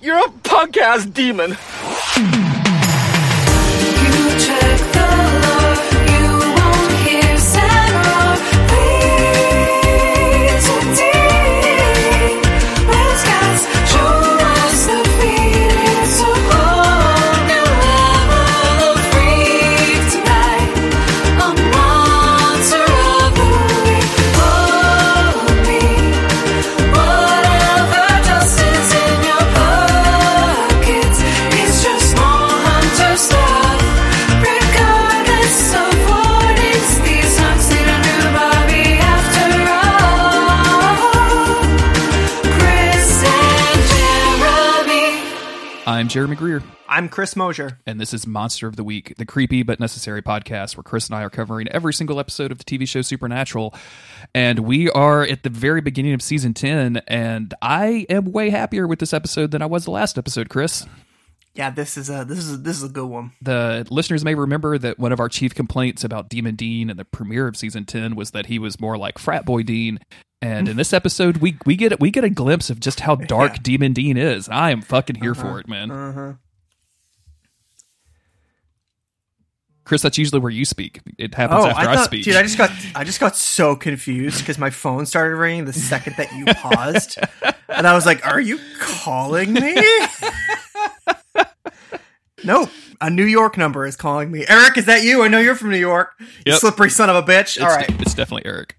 You're a punk ass demon. I'm Jeremy Greer, I'm Chris Mosier. and this is Monster of the Week, the creepy but necessary podcast where Chris and I are covering every single episode of the TV show Supernatural. And we are at the very beginning of season 10, and I am way happier with this episode than I was the last episode, Chris. Yeah, this is a this is a, this is a good one. The listeners may remember that one of our chief complaints about Demon Dean in the premiere of season 10 was that he was more like frat boy Dean. And in this episode, we we get we get a glimpse of just how dark Yeah. Demon Dean is. I am fucking here for it, man. Uh-huh. Chris, that's usually where you speak. It happens Oh, after I I, speak. dude, I just got I just got so confused because my phone started ringing the second that you paused, and I was like, "Are you calling me?" nope, a New York number is calling me. Eric, is that you? I know you're from New York. You Yep. slippery son of a bitch. it's, All right, it's definitely Eric.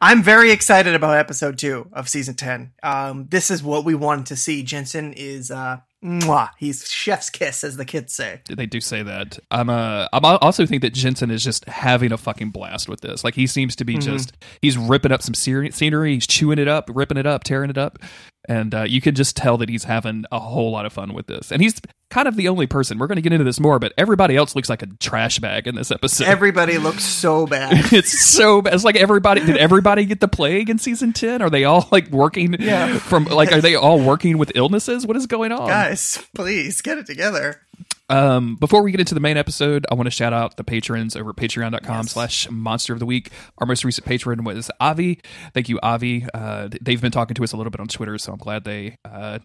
I'm very excited about episode two of season ten. Um, this is what we wanted to see. Jensen is uh, mwah, he's chef's kiss, as the kids say. They do say that. I'm uh, I'm also think that Jensen is just having a fucking blast with this. Like he seems to be Mm-hmm. just he's ripping up some scenery, he's chewing it up, ripping it up, tearing it up, and uh, you can just tell that he's having a whole lot of fun with this. And he's kind of the only person. We're going to get into this more, but everybody else looks like a trash bag in this episode. Everybody looks so bad. it's so bad. It's like everybody did everybody get the plague in season 10? Are they all like working Yeah. from like are they all working with illnesses? What is going on? Guys, please get it together. Um, before we get into the main episode, I want to shout out the patrons over at patreon.com Yes. slash monster of the week. Our most recent patron was Avi. Thank you, Avi. Uh, they've been talking to us a little bit on Twitter, so I'm glad they uh,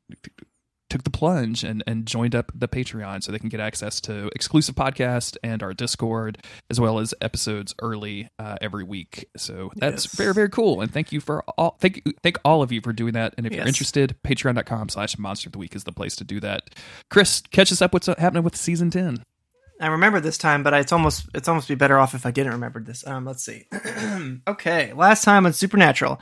took the plunge and, and joined up the Patreon so they can get access to exclusive podcast and our Discord, as well as episodes early uh, every week. So that's Yes. very, very cool. And thank you for all thank thank all of you for doing that. And if you're interested, patreon.com slash monster of the week is the place to do that. Chris, catch us up what's happening with season 10. I remember this time, but it's almost it's almost be better off if I didn't remember this. Um, let's see. okay, last time on Supernatural,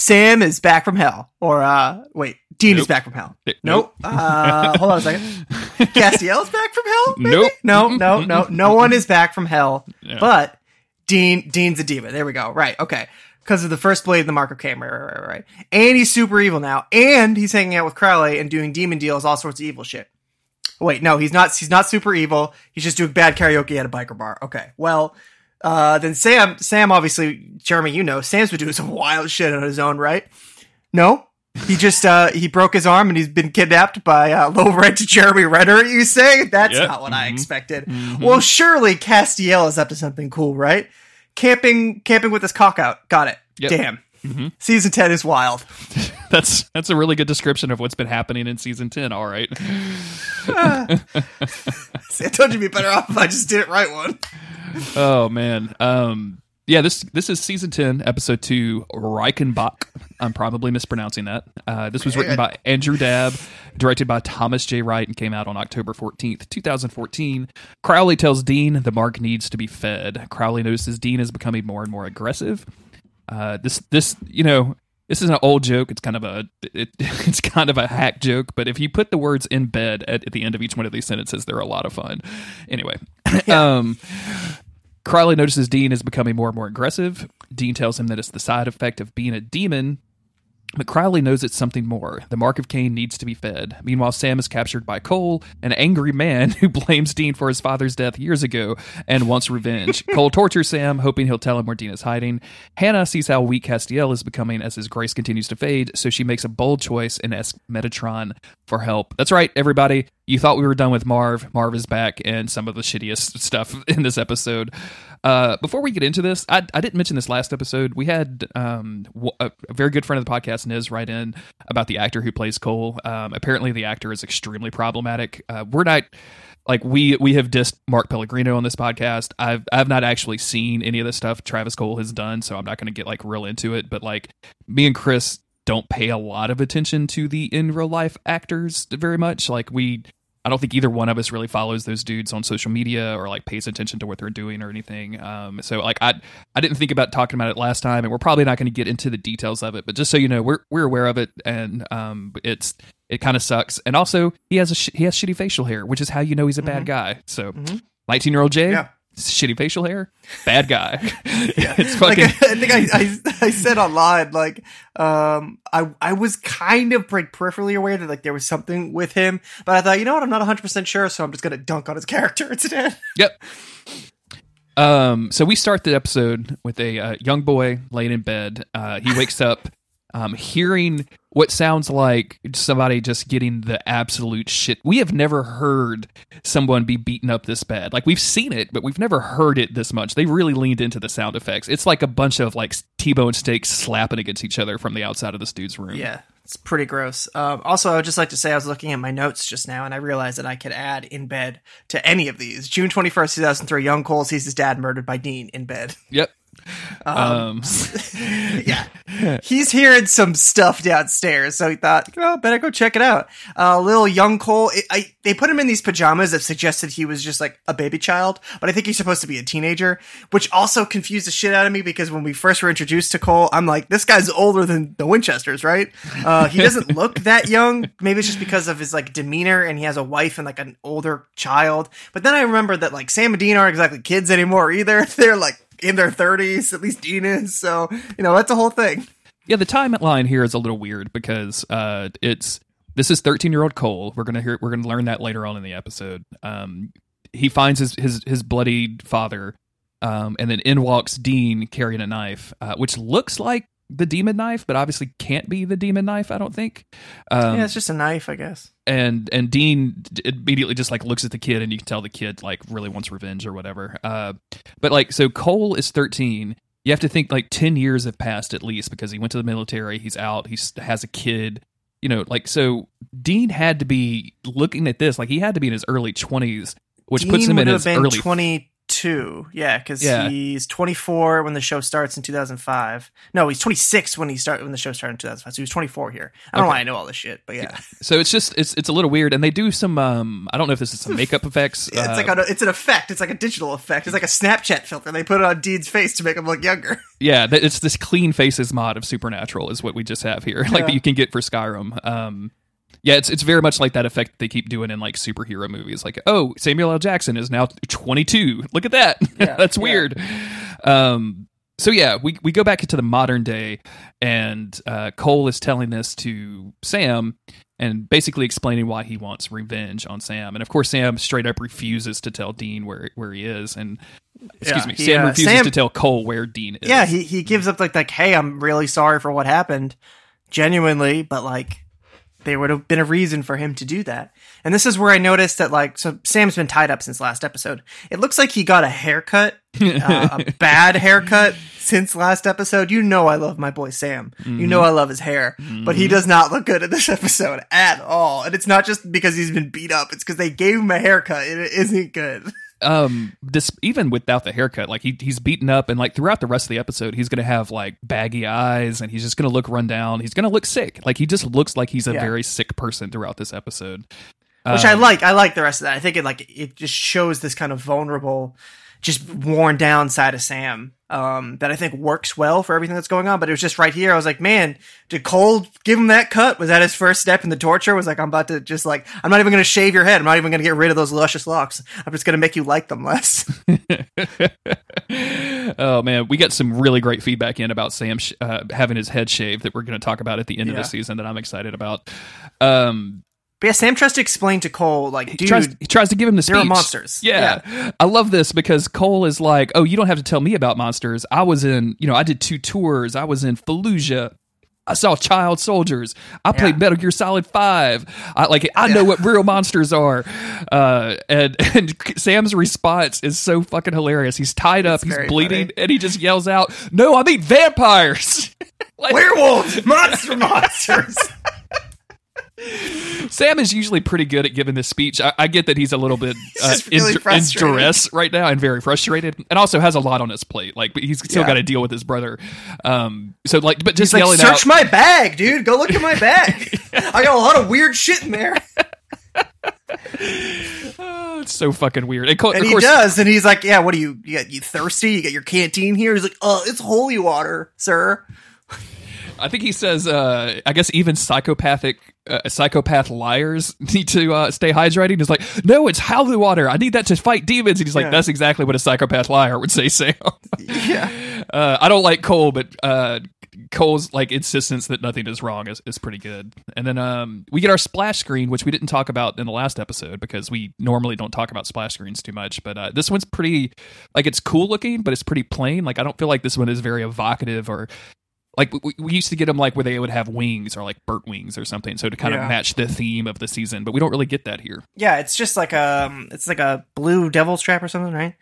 Sam is back from hell, or uh, wait, Dean is back from hell. Nope. Uh, hold on a second. Castiel's back from hell. maybe? Nope. No, no, no. No one is back from hell, Yeah. but Dean Dean's a demon. There we go. Right. Okay. Because of the first blade, the mark of Cain. Right, right, right, right. And he's super evil now, and he's hanging out with Crowley and doing demon deals, all sorts of evil shit. Wait, no, he's not. He's not super evil. He's just doing bad karaoke at a biker bar. Okay, well, uh, then Sam, Sam, obviously, Jeremy, you know, Sam's been doing some wild shit on his own, right? No, he just uh, he broke his arm and he's been kidnapped by uh, low rent Jeremy Renner. You say that's Yep. not what I Mhm. expected. Well, surely Castiel is up to something cool, right? Camping, camping with his cock out. Got it. Yep. Damn. Mhm. Season ten is wild. That's that's a really good description of what's been happening in season 10. All right. See, I told you it'd be better off if I just didn't write one. Oh man. Um yeah, this this is season 10, episode 2, Reichenbach. I'm probably mispronouncing that. Uh, this was written by Andrew Dabb, directed by Thomas J. Wright, and came out on October 14th, 2014. Crowley tells Dean the mark needs to be fed. Crowley notices Dean is becoming more and more aggressive. Uh, this this you know this is an old joke. It's kind of a it, it's kind of a hack joke, but if you put the words in bed at, at the end of each one of these sentences, they're a lot of fun. Anyway, um, Crowley notices Dean is becoming more and more aggressive. Dean tells him that it's the side effect of being a demon. But Crowley knows it's something more. The mark of Cain needs to be fed. Meanwhile, Sam is captured by Cole, an angry man who blames Dean for his father's death years ago and wants revenge. Cole tortures Sam, hoping he'll tell him where Dean is hiding. Hannah sees how weak Castiel is becoming as his grace continues to fade, so she makes a bold choice and asks Metatron for help. That's right, everybody. you thought we were done with Marv. Marv is back, and some of the shittiest stuff in this episode. Uh, before we get into this, I, I didn't mention this last episode. We had um, a, a very good friend of the podcast, Niz, write in about the actor who plays Cole. Um, apparently, the actor is extremely problematic. Uh, we're not like we we have dissed Mark Pellegrino on this podcast. I've I've not actually seen any of the stuff Travis Cole has done, so I'm not going to get like real into it. But like me and Chris don't pay a lot of attention to the in real life actors very much. Like we, I don't think either one of us really follows those dudes on social media or like pays attention to what they're doing or anything. Um, so like I I didn't think about talking about it last time, and we're probably not going to get into the details of it. But just so you know, we're we're aware of it, and um, it's it kind of sucks. And also, he has a sh- he has shitty facial hair, which is how you know he's a bad guy. So, 19 year old Jay, Yeah. Shitty facial hair, bad guy. Yeah, it's like fucking. I, I think I, I I said online like um I I was kind of like peripherally aware that like there was something with him, but I thought you know what I'm not 100 percent sure, so I'm just gonna dunk on his character instead. Yep. Um, so we start the episode with a uh, young boy laying in bed. Uh, he wakes up um, hearing what sounds like somebody just getting the absolute shit. We have never heard someone be beaten up this bad. Like we've seen it, but we've never heard it this much. They really leaned into the sound effects. It's like a bunch of like T-bone steaks slapping against each other from the outside of this dude's room. Yeah, it's pretty gross. Um, also, I would just like to say I was looking at my notes just now, and I realized that I could add in bed to any of these. June 21st, 2003, young Cole sees his dad murdered by Dean in bed. Yep. Um, yeah. He's hearing some stuff downstairs, so he thought, oh, better go check it out. Uh, little young Cole, I, I, they put him in these pajamas that suggested he was just like a baby child, but I think he's supposed to be a teenager, which also confused the shit out of me because when we first were introduced to Cole, I'm like, this guy's older than the Winchesters, right? Uh, he doesn't look that young. Maybe it's just because of his like demeanor and he has a wife and like an older child. But then I remember that like Sam and Dean aren't exactly kids anymore either. They're like in their 30s, at least Dean is. So, you know, that's a whole thing. Yeah, the timeline here is a little weird because uh, it's this is 13 year old Cole. We're gonna hear we're gonna learn that later on in the episode. Um, he finds his his his bloodied father, um, and then in walks Dean carrying a knife, uh, which looks like the demon knife, but obviously can't be the demon knife. I don't think. Um, yeah, it's just a knife, I guess. and and Dean immediately just like looks at the kid, and you can tell the kid like really wants revenge or whatever. Uh, but like, so Cole is thirteen. You have to think like ten years have passed at least because he went to the military. He's out. He has a kid. You know, like so. Dean had to be looking at this like he had to be in his early twenties, which Dean puts him in his early 22. Yeah, because Yeah. he's 24 when the show starts in 2005. No, he's 26 when he start when the show started in 2005. So he was 24 here. I don't know why I know all this shit, but yeah, So it's just it's it's a little weird, and they do some um I don't know if this is some makeup effects. Yeah, it's uh, like a, it's an effect. It's like a digital effect. It's like a Snapchat filter. They put it on Dean's face to make him look younger. Yeah, it's this clean faces mod of Supernatural is what we just have here, like Yeah. that you can get for Skyrim. Um, yeah, it's it's very much like that effect they keep doing in like superhero movies. Like, oh, Samuel L. Jackson is now 22. Look at that. Yeah, That's yeah. weird. Um, so yeah, we we go back into the modern day, and uh, Cole is telling this to Sam. And basically explaining why he wants revenge on Sam, and of course Sam straight up refuses to tell Dean where where he is, and excuse Yeah, me, he, Sam uh, refuses Sam- to tell Cole where Dean is. Yeah, he he gives up like like, hey, I'm really sorry for what happened, genuinely, but like there would have been a reason for him to do that. And this is where I noticed that like so Sam's been tied up since last episode. It looks like he got a haircut, uh, a bad haircut since last episode. You know I love my boy Sam. You know I love his hair, but he does not look good in this episode at all. And it's not just because he's been beat up; it's because they gave him a haircut. and It isn't good. um this even without the haircut like he, he's beaten up and like throughout the rest of the episode he's gonna have like baggy eyes and he's just gonna look run down he's gonna look sick like he just looks like he's a Yeah. very sick person throughout this episode which Uh, I like. I like the rest of that. I think it like it just shows this kind of vulnerable, just worn down side of Sam um, that I think works well for everything that's going on. But it was just right here. I was like, man, did Cole give him that cut? Was that his first step in the torture? Was like, I'm about to just like, I'm not even going to shave your head. I'm not even going to get rid of those luscious locks. I'm just going to make you like them less. oh man we got some really great feedback in about sam sh- uh, having his head shaved that we're gonna talk about at the end of the season that i'm excited about um but yeah, Sam tries to explain to Cole, like, he dude, tries, he tries to give him the speech. there are monsters. Yeah. I love this because Cole is like, "Oh, you don't have to tell me about monsters. I was in, you know, I did two tours. I was in Fallujah. I saw child soldiers. I played Yeah. Metal Gear Solid Five. I like I know what real monsters are. Uh, and and Sam's response is so fucking hilarious. He's tied up, he's bleeding, funny. and he just yells out, "No, I mean vampires!" like, Werewolves, monster monsters. Sam is usually pretty good at giving this speech. I, I get that he's a little bit uh, just really in, in duress right now and very frustrated, and also has a lot on his plate. Like, but he's still Yeah. got to deal with his brother. Um, so like, but just He's like, yelling search out. my bag, dude. Go look at my bag. I got a lot of weird shit in there. Oh, it's so fucking weird. And, co- And of he course, does, and he's like, "Yeah, what are you? You, got, you thirsty? You got your canteen here?" He's like, "Oh, it's holy water, sir." I think he says, uh, I guess even psychopathic, uh, psychopath liars need to uh, stay hydrated. He's like, no, it's holy water. I need that to fight demons. And he's like, Yeah. that's exactly what a psychopath liar would say, Sam. Yeah, uh, I don't like Cole, but uh, Cole's like insistence that nothing is wrong is, is pretty good. And then um, we get our splash screen, which we didn't talk about in the last episode because we normally don't talk about splash screens too much. But uh, this one's pretty, like, it's cool looking, but it's pretty plain. Like, I don't feel like this one is very evocative or. Like we, we used to get them like where they would have wings or like burnt wings or something, so to kind of match the theme of the season. But we don't really get that here. yeah. It's just like um, it's like a blue devil's trap or something, right?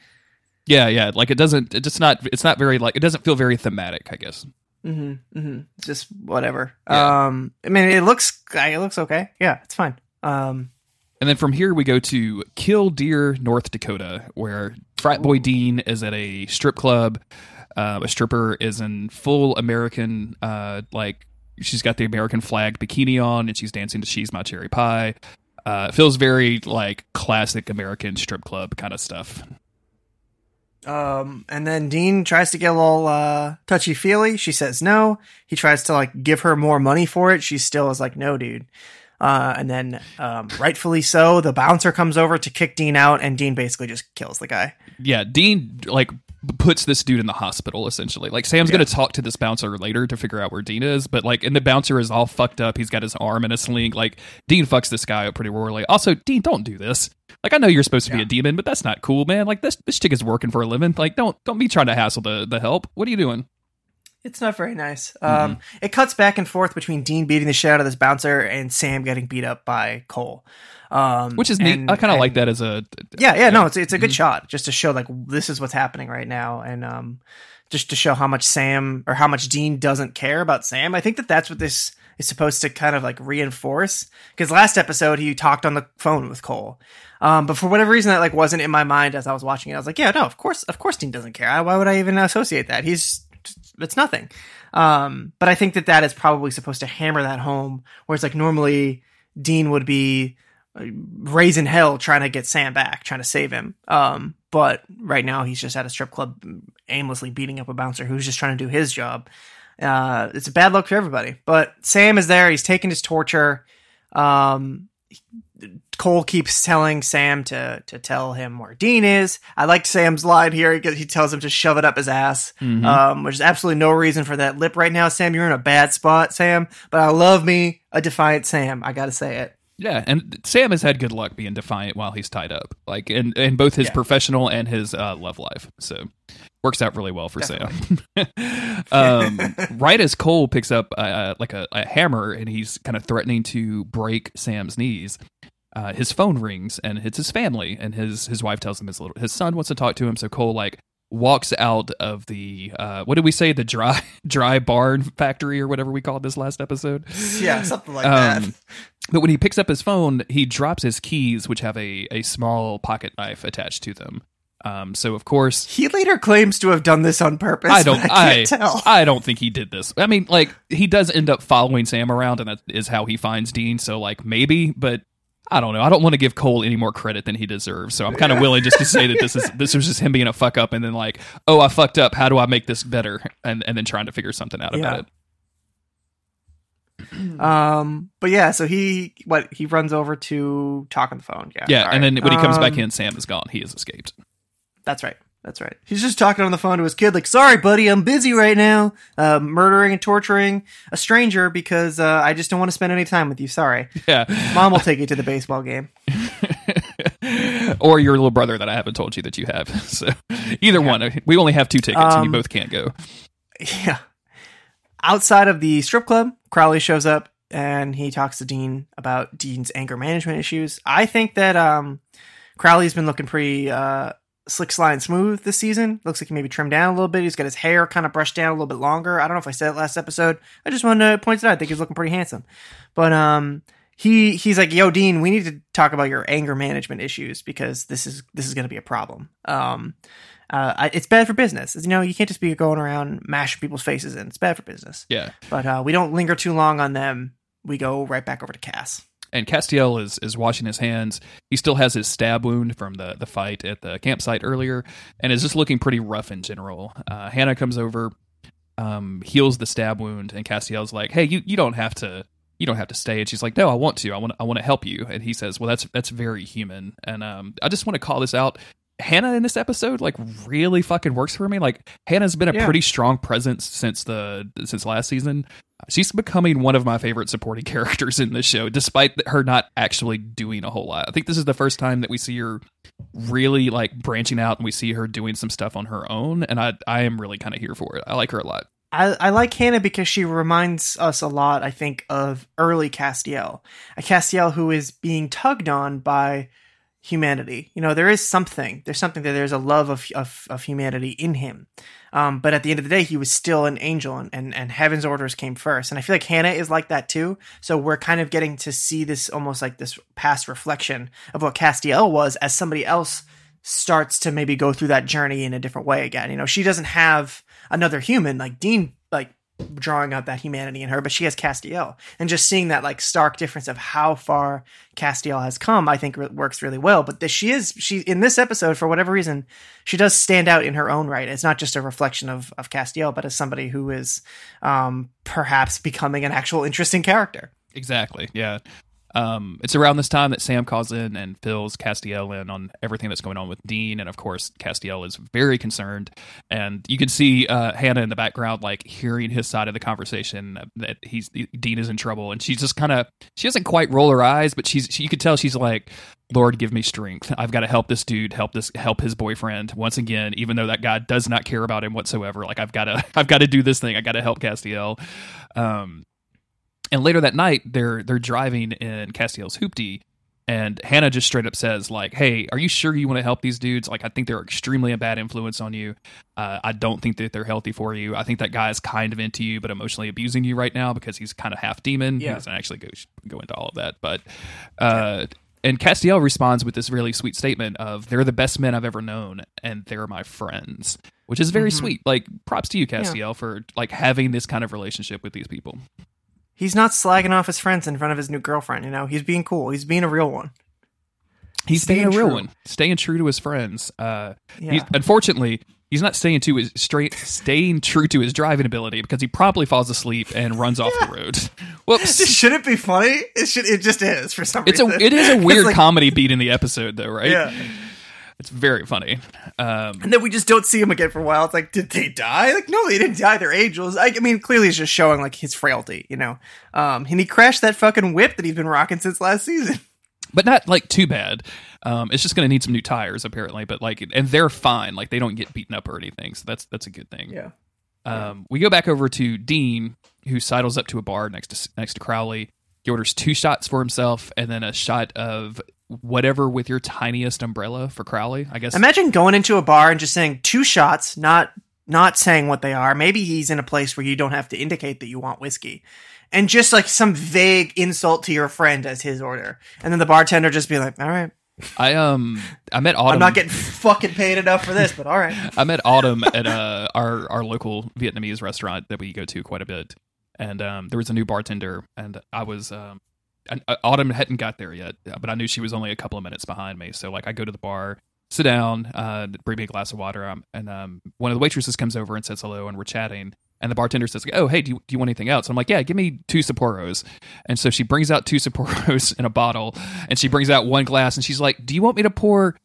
Yeah, yeah. Like it doesn't. It's just not. It's not very like. It doesn't feel very thematic. I guess. Mm-hmm. Mm-hmm. Just whatever. Yeah. Um, I mean, it looks, it looks okay. Yeah, it's fine. Um, And then from here we go to Killdeer, North Dakota, where frat boy Dean is at a strip club. Uh, a stripper is in full American, uh, like she's got the American flag bikini on, and she's dancing to "She's My Cherry Pie." Uh, feels very like classic American strip club kind of stuff. Um, and then Dean tries to get a little uh, touchy feely. She says no. He tries to like give her more money for it. She still is like, no, dude. Uh, and then, um, rightfully so, the bouncer comes over to kick Dean out, and Dean basically just kills the guy. Yeah, Dean like puts this dude in the hospital essentially. Like Sam's going to talk to this bouncer later to figure out where Dean is, but like and the bouncer is all fucked up. He's got his arm in a sling. Like Dean fucks this guy up pretty royally. Also, Dean, don't do this. Like I know you're supposed to be a demon, but that's not cool, man. Like this this chick is working for a living. Like don't don't be trying to hassle the the help. What are you doing? It's not very nice. Um, it cuts back and forth between Dean beating the shit out of this bouncer and Sam getting beat up by Cole. Um, Which is neat. and- I kind of like that as a Yeah, yeah, no, it's it's a good shot just to show like this is what's happening right now, and um, just to show how much Sam or how much Dean doesn't care about Sam. I think that that's what this is supposed to kind of like reinforce. Because last episode he talked on the phone with Cole, um, but for whatever reason that like wasn't in my mind as I was watching it. I was like, yeah, no, of course, of course, Dean doesn't care. Why would I even associate that? He's it's nothing. Um, but I think that that is probably supposed to hammer that home. Whereas like normally Dean would be raising hell trying to get Sam back, trying to save him. Um, but right now he's just at a strip club aimlessly beating up a bouncer who's just trying to do his job. Uh, it's a bad luck for everybody. But Sam is there. He's taking his torture. Um, Cole keeps telling Sam to to tell him where Dean is. I liked Sam's line here because he tells him to shove it up his ass, um, which is absolutely no reason for that lip right now. Sam, you're in a bad spot, Sam. But I love me a defiant Sam. I gotta say it. Yeah, and Sam has had good luck being defiant while he's tied up, like in in both his Yeah. professional and his uh, love life. So works out really well for Sam. um, right as Cole picks up uh, like a, a hammer and he's kind of threatening to break Sam's knees. Uh, his phone rings and it's his family and his his wife tells him his little his son wants to talk to him so Cole like walks out of the uh, what did we say the dry dry barn factory or whatever we called this last episode Yeah, something like um, but when he picks up his phone, he drops his keys, which have a, a small pocket knife attached to them. Um, so of course, He later claims to have done this on purpose. I don't, I, I tell. I don't think he did this. I mean, like he does end up following Sam around, and that is how he finds Dean. So like maybe, but I don't know. I don't want to give Cole any more credit than he deserves. So I'm kind of willing just to say that this is this was just him being a fuck up, and then like, oh, I fucked up. How do I make this better? And and then trying to figure something out Yeah. about it. Um, but yeah, so he what he runs over to talk on the phone. Yeah, Yeah, all and right. then when he comes back Um, in, Sam is gone. He has escaped. That's right. That's right. He's just talking on the phone to his kid, like, "Sorry, buddy, I'm busy right now, uh, murdering and torturing a stranger because uh, I just don't want to spend any time with you. Sorry, Yeah. mom will take you to the baseball game." or your little brother that I haven't told you that you have. So either one. We only have two tickets, and you Um, both can't go. Yeah. Outside of the strip club, Crowley shows up and he talks to Dean about Dean's anger management issues. I think that um, Crowley's been looking pretty uh, slick, sly, and smooth this season. Looks like he maybe trimmed down a little bit. He's got his hair kind of brushed down a little bit longer. I don't know if I said it last episode. I just wanted to point it out. I think he's looking pretty handsome. But um, he he's like, "Yo, Dean, we need to talk about your anger management issues because this is this is going to be a problem." Um, uh, it's bad for business. You know, you can't just be going around mashing people's faces in. It's bad for business. Yeah. But uh, we don't linger too long on them. We go right back over to Cass. And Castiel is is washing his hands. He still has his stab wound from the the fight at the campsite earlier, and is just looking pretty rough in general. Uh, Hannah comes over, um, heals the stab wound, and Castiel's like, "Hey, you, you don't have to." You don't have to stay, and she's like, "No, I want to. I want. I want to help you." And he says, "Well, that's that's very human." And um, I just want to call this out. Hannah in this episode like really fucking works for me. Like Hannah's been a Yeah. pretty strong presence since the since last season. She's becoming one of my favorite supporting characters in this show, despite her not actually doing a whole lot. I think this is the first time that we see her really like branching out and we see her doing some stuff on her own. And I I am really kind of here for it. I like her a lot. I, I like Hannah because she reminds us a lot, I think, of early Castiel. A Castiel who is being tugged on by humanity. You know, there is something. There's something that there's a love of of, of humanity in him. Um, but at the end of the day, he was still an angel, and, and and heaven's orders came first. And I feel like Hannah is like that too. So we're kind of getting to see this almost like this past reflection of what Castiel was as somebody else starts to maybe go through that journey in a different way again. You know, she doesn't have another human like Dean, drawing out that humanity in her, but she has Castiel, and just seeing that like stark difference of how far Castiel has come, I think re- works really well. But this, she is she in this episode for whatever reason, she does stand out in her own right. It's not just a reflection of of Castiel, but as somebody who is um, perhaps becoming an actual interesting character. Exactly. Yeah. Um, it's around this time that Sam calls in and fills Castiel in on everything that's going on with Dean, and of course, Castiel is very concerned. And you can see uh, Hannah in the background, like hearing his side of the conversation that he's Dean is in trouble, and she's just kind of she doesn't quite roll her eyes, but she's she, you could tell she's like, "Lord, give me strength. I've got to help this dude, help this help his boyfriend once again, even though that guy does not care about him whatsoever. Like I've got to I've got to do this thing. I got to help Castiel." Um, and later that night, they're they're driving in Castiel's hoopty, and Hannah just straight up says like, "Hey, are you sure you want to help these dudes? Like, I think they're extremely a bad influence on you. Uh, I don't think that they're healthy for you. I think that guy is kind of into you, but emotionally abusing you right now because he's kind of half demon. He Yeah. doesn't actually go go into all of that, but." Uh, and Castiel responds with this really sweet statement of "They're the best men I've ever known, and they're my friends," which is very sweet. Like, props to you, Castiel, for like having this kind of relationship with these people. He's not slagging off his friends in front of his new girlfriend. You know, he's being cool. He's being a real one. He's Staying being a real true. one, staying true to his friends. Uh, Yeah. he's, unfortunately, he's not staying to his straight, staying true to his driving ability because he promptly falls asleep and runs off the road. Whoops! Should it be funny? It should. It just is for some It's a reason. it is a It's weird like- comedy beat in the episode though, right? Yeah. It's very funny. Um, And then we just don't see him again for a while. It's like, did they die? Like, no, they didn't die. They're angels. I, I mean, clearly, it's just showing like his frailty, you know. Um, and he crashed that fucking whip that he's been rocking since last season. but not like too bad. Um, it's just going to need some new tires apparently, but like, and they're fine. Like they don't get beaten up or anything, so that's that's a good thing. Yeah. Um, we go back over to Dean, who sidles up to a bar next to next to Crowley. He orders two shots for himself, and then a shot of whatever with your tiniest umbrella for Crowley. I guess. Imagine going into a bar and just saying two shots, not not saying what they are. Maybe he's in a place where you don't have to indicate that you want whiskey. And just like some vague insult to your friend as his order. And then the bartender just be like, All right. I um I met Autumn. I'm not getting fucking paid enough for this, but all right. I met Autumn at uh, our our local Vietnamese restaurant that we go to quite a bit, and um, there was a new bartender, and I was um, Autumn hadn't got there yet, but I knew she was only a couple of minutes behind me. So like I go to the bar, sit down, uh, bring me a glass of water, um, and um, one of the waitresses comes over and says hello, and we're chatting. And the bartender says, "Oh, hey, do you, do you want anything else?" And I'm like, "Yeah, give me two Sapporos." And so she brings out two Sapporos in a bottle, and she brings out one glass, and she's like, "Do you want me to pour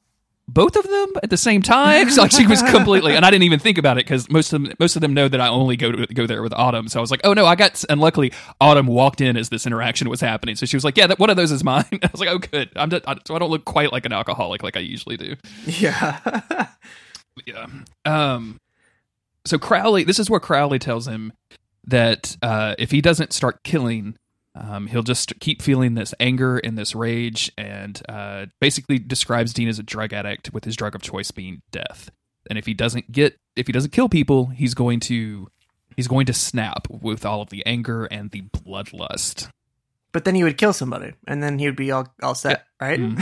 both of them at the same time?" So like she was completely, and I didn't even think about it because most of them, most of them know that I only go to go there with Autumn. So I was like, "Oh no, I got." And luckily, Autumn walked in as this interaction was happening, so she was like, "Yeah, that, one of those is mine." I was like, "Oh, good." I'm just, I, so I don't look quite like an alcoholic like I usually do. Yeah. Yeah. Um. So Crowley, this is where Crowley tells him that uh, if he doesn't start killing, um, he'll just keep feeling this anger and this rage, and uh, basically describes Dean as a drug addict with his drug of choice being death. And if he doesn't get, if he doesn't kill people, he's going to, he's going to snap with all of the anger and the bloodlust. But then he would kill somebody, and then he would be all all set, right? Mhm.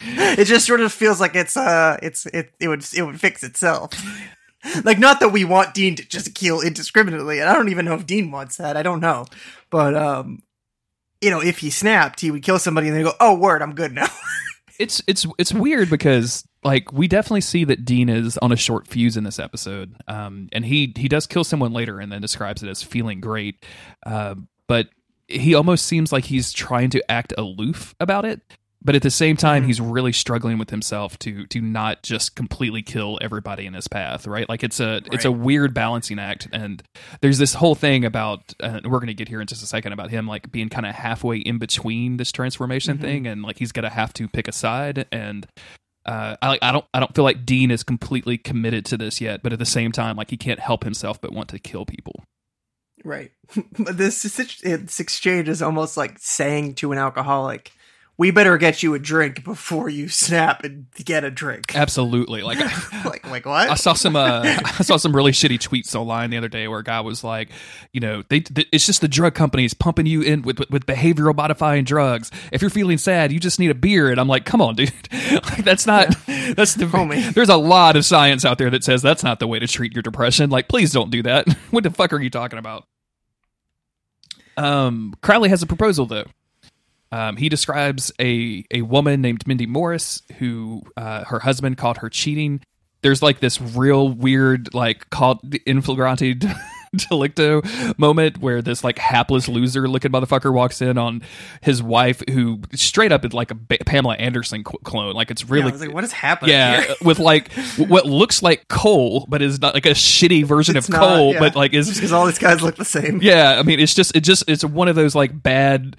it just sort of feels like it's uh, it's it it would it would fix itself. like not that we want Dean to just kill indiscriminately, and I don't even know if Dean wants that. I don't know, but um, you know, if he snapped, he would kill somebody, and then go, "Oh, word, I'm good now." it's it's it's weird because like we definitely see that Dean is on a short fuse in this episode, um, and he he does kill someone later and then describes it as feeling great, uh, but he almost seems like he's trying to act aloof about it. But at the same time, he's really struggling with himself to to not just completely kill everybody in his path, right? Like it's a it's a weird balancing act, and there's this whole thing about uh, we're going to get here in just a second about him like being kind of halfway in between this transformation thing, and like he's going to have to pick a side, and uh, I I don't I don't feel like Dean is completely committed to this yet, but at the same time, like he can't help himself but want to kill people. Right. This this exchange is almost like saying to an alcoholic, "We better get you a drink before you snap and get a drink." Absolutely, like. like like what? I saw some uh, I saw some really shitty tweets online the other day where a guy was like, you know, they, th it's just the drug companies pumping you in with, with with behavioral modifying drugs. If you're feeling sad, you just need a beer. And I'm like, come on, dude, like that's not that's the Homie. There's a lot of science out there that says that's not the way to treat your depression. Like, please don't do that. what the fuck are you talking about? Um, Crowley has a proposal though. Um, he describes a a woman named Mindy Morris who uh, her husband caught her cheating. There's like this real weird like called the inflagrante delicto moment where this like hapless loser looking motherfucker walks in on his wife who straight up is like a ba- Pamela Anderson cl- clone. Like it's Yeah, really I was like, what is happening yeah, here? with like what looks like Cole, but is not like a shitty version It's of not, Cole, yeah. but like is because all these guys look the same. yeah, I mean, it's just it just it's one of those like bad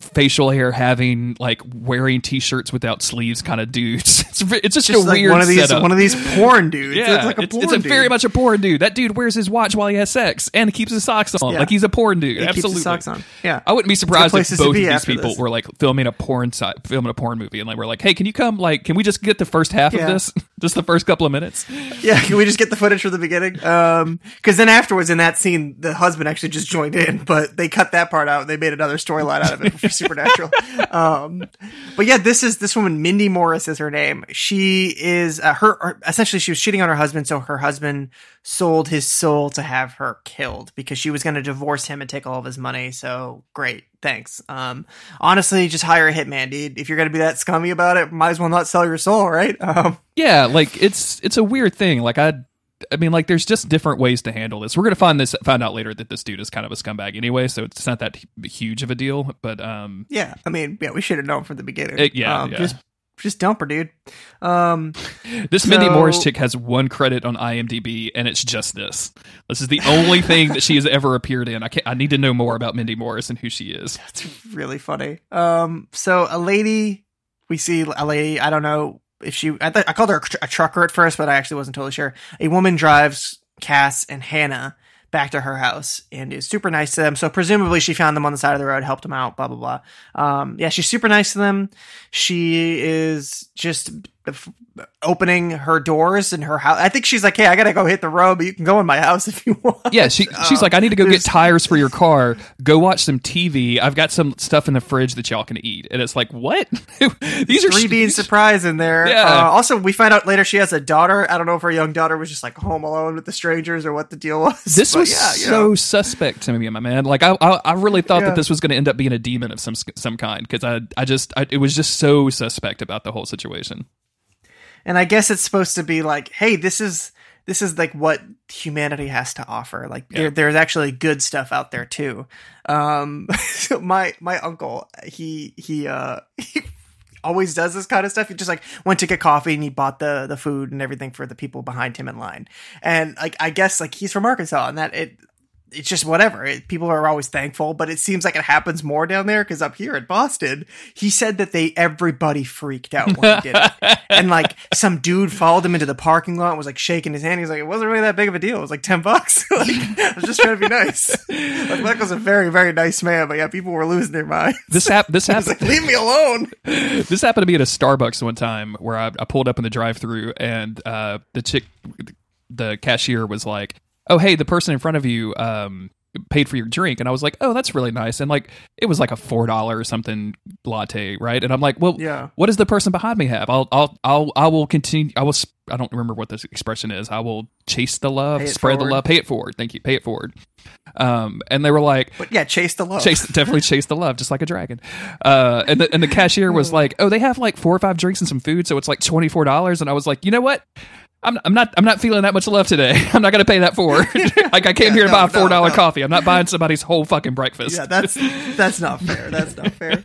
facial hair having like wearing t-shirts without sleeves kind of dudes. It's it's just, Just a like weird one of these setup. one of these porn dudes. yeah, it's like a it's, porn it's a very much a porn dude. That dude wears his watch while he has sex and keeps his socks on. Yeah. Like he's a porn dude. He keeps his Absolutely. socks on. Yeah. I wouldn't be surprised if both of these people this. were like filming a porn site, filming a porn movie, and like we're like, "Hey, can you come? Like, can we just get the first half Yeah. of this, just the first couple of minutes?" Yeah, can we just get the footage from the beginning? Um, because then afterwards in that scene, the husband actually just joined in, but they cut that part out. They made another storyline out of it for Supernatural. Um, but yeah, this is this woman, Mindy Morris is her name. She is uh, her, her. Essentially, she was cheating on her husband, so her husband sold his soul to have her killed because she was going to divorce him and take all of his money. So great, thanks. Um, honestly, just hire a hitman, dude. If you're going to be that scummy about it, might as well not sell your soul, right? Um, Yeah, like it's it's a weird thing. Like I I mean like there's just different ways to handle this. We're going to find this find out later that this dude is kind of a scumbag anyway, so it's not that huge of a deal, but um Yeah, I mean, yeah, we should have known from the beginning. Uh, yeah, um, yeah. just just dump her, dude. Um, this Mindy Morris chick has one credit on IMDb and it's just this. This is the only thing that she has ever appeared in. I can't I need to know more about Mindy Morris and who she is. That's really funny. Um, so a lady, we see a lady. I don't know if she. I, th- I called her a, tr- a trucker at first, but I actually wasn't totally sure. A woman drives Cass and Hannah back to her house and is super nice to them. So presumably she found them on the side of the road, helped them out, blah blah blah. Um, yeah, she's super nice to them. She is just opening her doors in her house. I think she's like, "Hey, I gotta go hit the road, but you can go in my house if you want." Yeah, she she's like, I need to go get tires for your car. Go watch some TV. I've got some stuff in the fridge that y'all can eat. And it's like, what? These are three bean surprise in there. Yeah. Uh, also, we find out later she has a daughter. I don't know if her young daughter was just like home alone with the strangers or what the deal was. This but was yeah, so know. suspect to me, my man. Like I, I, I really thought Yeah. that this was going to end up being a demon of some some kind because I, I just, I, it was just so suspect about the whole situation. And I guess it's supposed to be like, hey, this is this is like what humanity has to offer. Like there, there's actually good stuff out there too. Um, so my my uncle, he he uh. He, always does this kind of stuff he just like went to get coffee and he bought the the food and everything for the people behind him in line and like i guess like he's from arkansas and that it it's just whatever. It, people are always thankful, but it seems like it happens more down there because up here in Boston, he said that they everybody freaked out when he did it, and like some dude followed him into the parking lot and was like shaking his hand. He's like, it wasn't really that big of a deal. It was like ten bucks. like, I was just trying to be nice. Like Michael's a very very nice man, but yeah, people were losing their minds. This hap- this happened. like, leave me alone. this happened to me at a Starbucks one time where I, I pulled up in the drive-through and uh, the chick, the cashier was like, "Oh, hey, the person in front of you um, paid for your drink," and I was like, "Oh, that's really nice." And like, it was like a four dollar or something latte, right? And I'm like, "Well, Yeah. what does the person behind me have? I'll, I'll, I'll, I will continue. I will. sp- I don't remember what this expression is. I will chase the love, spread forward. the love, pay it forward. Thank you, pay it forward. Um, and they were like, But yeah, chase the love. chase definitely chase the love just like a dragon uh and the, and the cashier was like oh they have like four or five drinks and some food so it's like $24 and i was like you know what I'm, I'm not I'm not feeling that much love today. I'm not gonna pay that forward. like I came Yeah, here to no, buy a four dollar no, no. coffee. I'm not buying somebody's whole fucking breakfast. Yeah, that's that's not fair. That's not fair.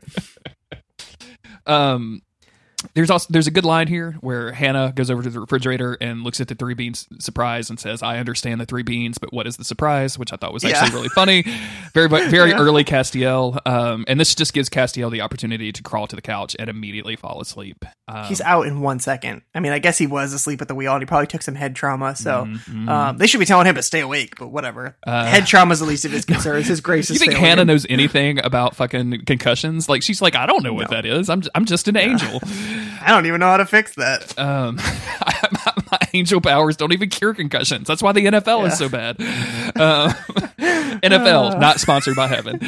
Um, there's also there's a good line here where Hannah goes over to the refrigerator and looks at the three beans surprise and says, "I understand the three beans, but what is the surprise?" Which I thought was actually Yeah. really funny, very very early Castiel. Um, and this just gives Castiel the opportunity to crawl to the couch and immediately fall asleep. Um, He's out in one second. I mean, I guess he was asleep at the wheel and he probably took some head trauma. So Mm-hmm, um, they should be telling him to stay awake, but whatever. head trauma is the least of his concerns. His grace Uh, you think Hannah knows anything about fucking concussions? Like she's like, I don't know what that is. I'm I'm just an angel. I don't even know how to fix that. Um, my, my angel powers don't even cure concussions. That's why the NFL is so bad. Uh, NFL not sponsored by heaven.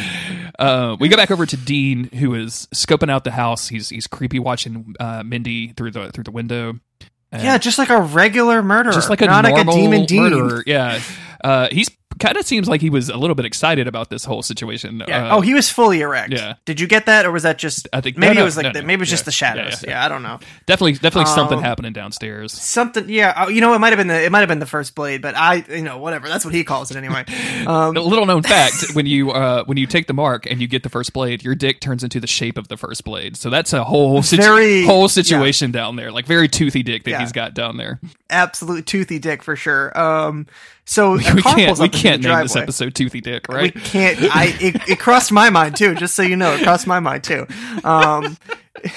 Uh, we go back over to Dean, who is scoping out the house. He's he's creepy watching uh, Mindy through the through the window. yeah, just like a regular murderer. Just like a not normal like a demon dean. murderer. Yeah, uh, he's kind of seems like he was a little bit excited about this whole situation. Yeah. Uh, oh, he was fully erect. yeah. Did you get that, or was that just? I think- maybe no, it was like no, the, maybe it was just the shadows. Yeah, Yeah, yeah. I don't know. definitely definitely something Um, happening downstairs. Something. Yeah. Oh, you know, it might have been the it might have been the first blade, but I, you know, whatever. That's what he calls it anyway. Um, A little known fact: when you uh, when you take the mark and you get the first blade, your dick turns into the shape of the first blade. So that's a whole situ- Very- whole situation down there, like very toothy dick that Yeah. he's got down there. absolute toothy dick for sure. Um, so We can't we can't name this episode "Toothy Dick," right? We can't. I it, it crossed my mind too. Just so you know, it crossed my mind too. Um,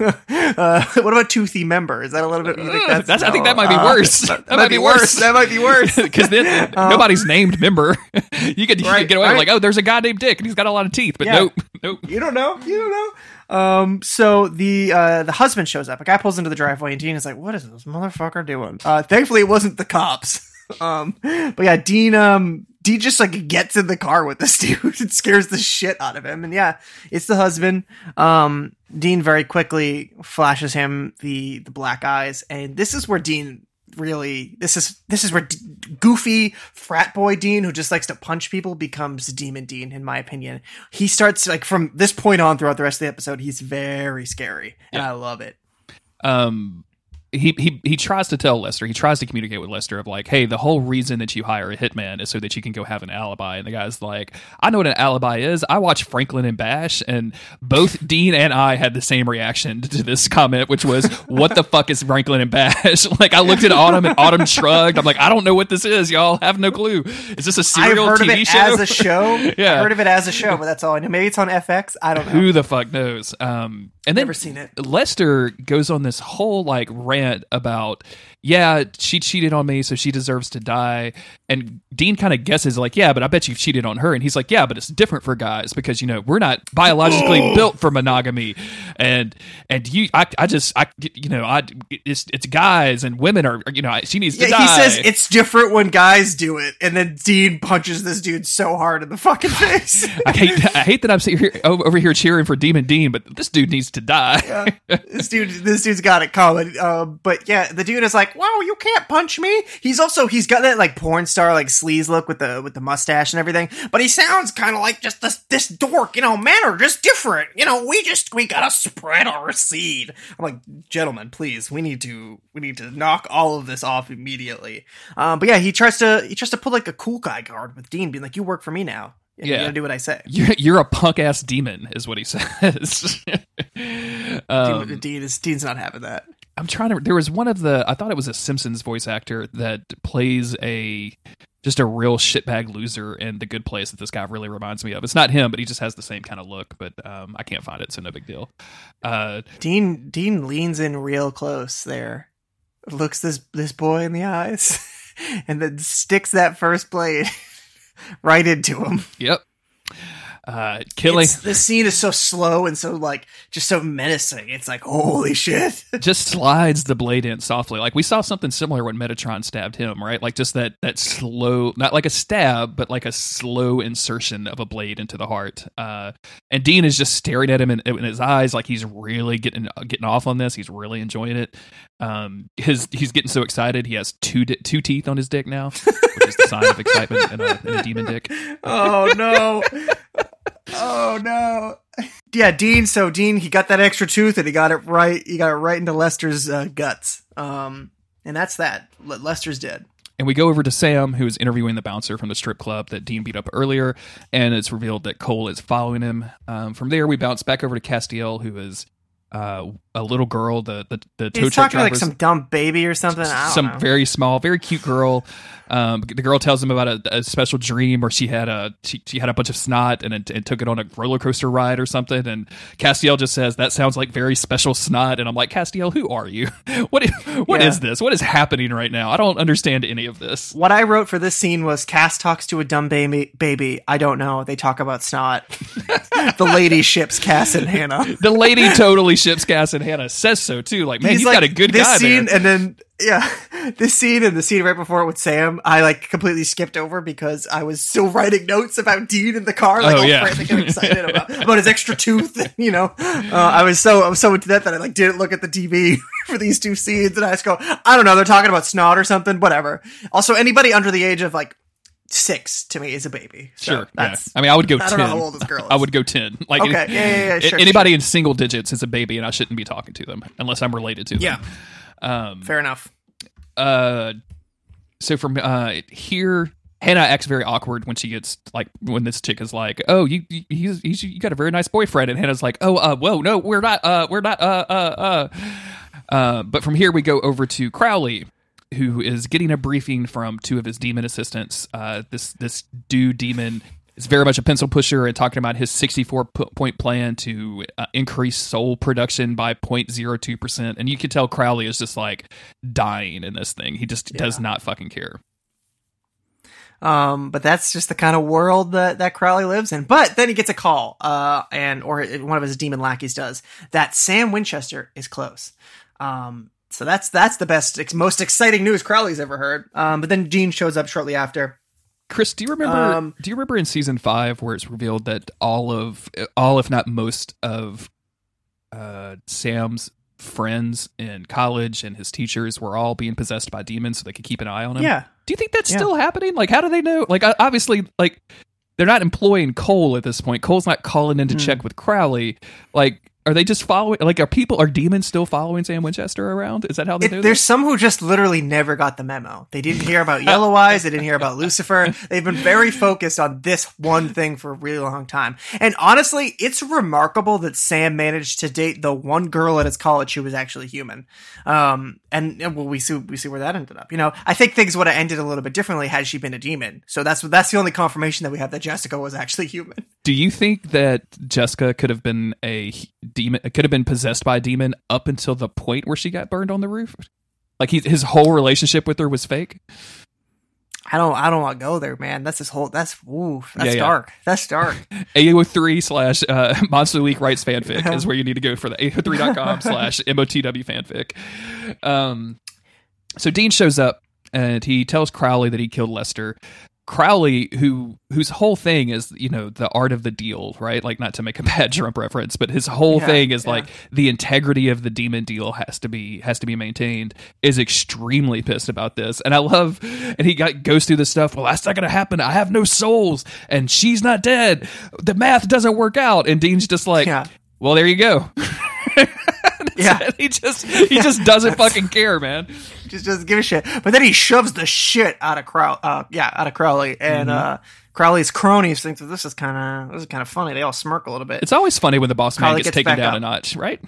uh, what about toothy member? Is that a little bit? You think that's, That's- I think that might be uh, worse. That, That might be worse. That might be worse. Because then nobody's named member. you could, you Right, could get away right. like, oh, there's a guy named Dick and he's got a lot of teeth, but Yeah. nope, nope. You don't know. You don't know. Um, so the uh, the husband shows up. A guy pulls into the driveway, and Dean is like, "What is this motherfucker doing?" Uh, thankfully, it wasn't the cops. Um, but yeah, Dean um Dean just like gets in the car with this dude and scares the shit out of him. And yeah, it's the husband. Um, Dean very quickly flashes him the the black eyes, and this is where Dean really this is this is where D- goofy frat boy Dean who just likes to punch people becomes Demon Dean in my opinion. He starts like from this point on throughout the rest of the episode he's very scary and I love it. um he, he he tries to tell Lester, he tries to communicate with Lester of like, hey, the whole reason that you hire a hitman is so that you can go have an alibi. And the guy's like, I know what an alibi is. I watch Franklin and Bash, and both Dean and I had the same reaction to this comment, which was, What the fuck is Franklin and Bash? like I looked at Autumn and Autumn shrugged. I'm like, I don't know what this is, y'all. Have no clue. Is this a I've serial heard TV of it show? as a show. Yeah. I heard of it as a show, but that's all I know. Maybe it's on FX. I don't know. Who the fuck knows? Um, and then Never seen it. Lester goes on this whole like rant about, yeah, she cheated on me, so she deserves to die. And Dean kind of guesses like, yeah, but I bet you've cheated on her. And he's like, yeah, but it's different for guys because you know we're not biologically built for monogamy. And and you, I, I just, I, you know, I, it's it's guys and women are, you know, she needs to die. he says it's different when guys do it, and then Dean punches this dude so hard in the fucking face. I hate, I hate that I'm sitting here over here cheering for Demon Dean, but this dude needs to die. this dude, this dude's got it coming. Uh, but yeah, the dude is like, "Wow, you can't punch me." He's also he's got that like porn star like sleaze look with the with the mustache and everything. But he sounds kind of like just this this dork. You know, men are just different. You know, we just we gotta spread our seed. I'm like, gentlemen, please, we need to we need to knock all of this off immediately. Um, but yeah, he tries to he tries to put like a cool guy guard with Dean, being like, "You work for me now." Yeah. you gotta do what I say. You're, you're a punk ass demon, is what he says. um, Dean, Dean is Dean's not having that. I'm trying to. There was one of the. I thought it was a Simpsons voice actor that plays a just a real shitbag loser in the good place that this guy really reminds me of. It's not him, but he just has the same kind of look. But um, I can't find it, so no big deal. Uh, Dean Dean leans in real close there, looks this this boy in the eyes, and then sticks that first blade right into him. yep. Uh, killing. It's- this scene is so slow and so like just so menacing. It's like holy shit. just slides the blade in softly. Like we saw something similar when Metatron stabbed him, right? Like just that that slow, not like a stab, but like a slow insertion of a blade into the heart. Uh, and Dean is just staring at him in, in his eyes, like he's really getting getting off on this. He's really enjoying it. Um, his he's getting so excited. He has two di- two teeth on his dick now, which is the sign of excitement in a, in a demon dick. oh no. Oh no. Yeah, Dean. So Dean, he got that extra tooth, and he got it right. He got it right into Lester's uh, guts. Um, and that's that. Le- Lester's dead. And we go over to Sam, who is interviewing the bouncer from the strip club that Dean beat up earlier, and it's revealed that Cole is following him. Um, from there, we bounce back over to Castiel, who is uh, a little girl, the the, the tow He's truck talking like some dumb baby or something. Some know. very small, very cute girl. Um, the girl tells him about a, a special dream where she had a she, she had a bunch of snot and, it, and took it on a roller coaster ride or something. And Castiel just says that sounds like very special snot. And I'm like, Castiel, who are you? What is, what Yeah. is this? What is happening right now? I don't understand any of this. What I wrote for this scene was Cass talks to a dumb baby. Baby, I don't know. They talk about snot. the lady ships Cass and Hannah. The lady totally ships Cass and Hannah says so too. Like, man, he's like, got a good this guy scene, there. and then yeah, this scene and the scene right before it with Sam, I like completely skipped over because I was still writing notes about Dean in the car, like Oh, all yeah. frantic and excited about, about his extra tooth. and, You know, uh, I was so I was so into that that I like didn't look at the TV for these two scenes, and I just go, I don't know, they're talking about snot or something, whatever. Also, anybody under the age of like six to me is a baby. So Sure. Yeah. I mean, I would go I 10. don't know how old this girl is. I would go 10. Like, Okay, any- yeah, yeah, yeah, sure, anybody in single digits is a baby, and I shouldn't be talking to them unless I'm related to them. yeah, Um, fair enough. uh, so from uh, here, Hannah acts very awkward when she gets like when this chick is like, "Oh, you you, he's, he's, you got a very nice boyfriend," and Hannah's like, "Oh, uh, whoa, no, we're not, uh, we're not, uh, uh, uh." Uh, but from here we go over to Crowley, who is getting a briefing from two of his demon assistants. Uh, this this dude demon is very much a pencil pusher and talking about his 64 point plan to uh, increase soul production by 0.02 percent. And you can tell Crowley is just like dying in this thing. He just does not fucking care. Um, but that's just the kind of world that, that Crowley lives in. But then he gets a call, uh, and, or one of his demon lackeys does, that Sam Winchester is close. Um, so that's, that's the best, most exciting news Crowley's ever heard. Um, but then Dean shows up shortly after. Chris, do you remember? Um, do you remember in season five where it's revealed that all of all, if not most of, uh, Sam's friends in college and his teachers were all being possessed by demons so they could keep an eye on him? Yeah. Do you think that's Yeah. still happening? Like, how do they know? Like, obviously, like they're not employing Cole at this point. Cole's not calling in to Hmm. check with Crowley. Like, are they just following? Like, are people are demons still following Sam Winchester around? Is that how they It, do there's this? some who just literally never got the memo. They didn't hear about Yellow Eyes. They didn't hear about Lucifer. They've been very focused on this one thing for a really long time. And honestly, it's remarkable that Sam managed to date the one girl at his college who was actually human. Um, and, and well, we see we see where that ended up. You know, I think things would have ended a little bit differently had she been a demon. So that's that's the only confirmation that we have that Jessica was actually human. Do you think that Jessica could have been a demon? It could have been possessed by a demon up until the point where she got burned on the roof? Like he, his whole relationship with her was fake. I don't I don't want to go there, man. That's his whole that's ooh, that's Yeah, yeah. dark. That's dark. AO3 slash uh, Monster Week writes fanfic is where you need to go for the AO3.com slash MOTW fanfic. Um, so Dean shows up and he tells Crowley that he killed Lester. Crowley, who whose whole thing is you know the art of the deal, right? Like not to make a bad Trump reference, but his whole Yeah, thing is yeah. like the integrity of the demon deal has to be has to be maintained. Is extremely pissed about this, and I love. And he got goes through this stuff. Well, that's not going to happen. I have no souls, and she's not dead. The math doesn't work out. And Dean's just like, Yeah. well, there you go. Yeah. he just he just doesn't fucking care, man. just doesn't give a shit. But then he shoves the shit out of Crow, uh, yeah, out of Crowley, and Mm-hmm. uh, Crowley's cronies think that this is kind of this is kind of funny. They all smirk a little bit. It's always funny when the boss man gets, gets taken down up. a notch, right?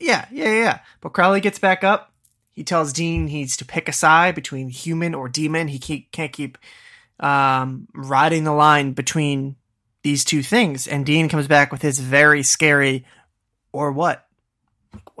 yeah, yeah, yeah, yeah. But Crowley gets back up. He tells Dean he needs to pick a side between human or demon. He can't keep um, riding the line between these two things. And Dean comes back with his very scary, or what?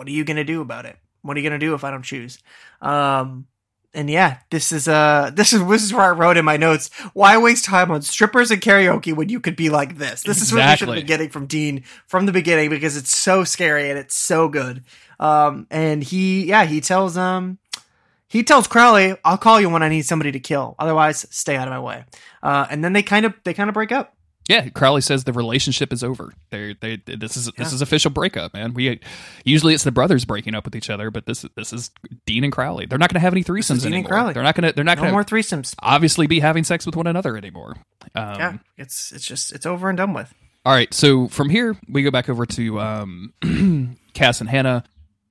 What are you going to do about it? What are you going to do if I don't choose? Um, and yeah, this is uh this is this is where I wrote in my notes. Why waste time on strippers and karaoke when you could be like this? This is what we should have been getting from Dean from the beginning because it's so scary and it's so good. Um, and he yeah he tells um he tells Crowley, "I'll call you when I need somebody to kill. Otherwise, stay out of my way." Uh, and then they kind of they kind of break up. Yeah, Crowley says the relationship is over. They they this is this is official breakup, man. We usually it's the brothers breaking up with each other, but this this is Dean and Crowley. They're not going to have any threesomes Dean and anymore. Crowley. They're not going to they're not No going more threesomes. obviously be having sex with one another anymore. Um, Yeah, it's it's just it's over and done with. All right, so from here we go back over to um, Cass and Hannah.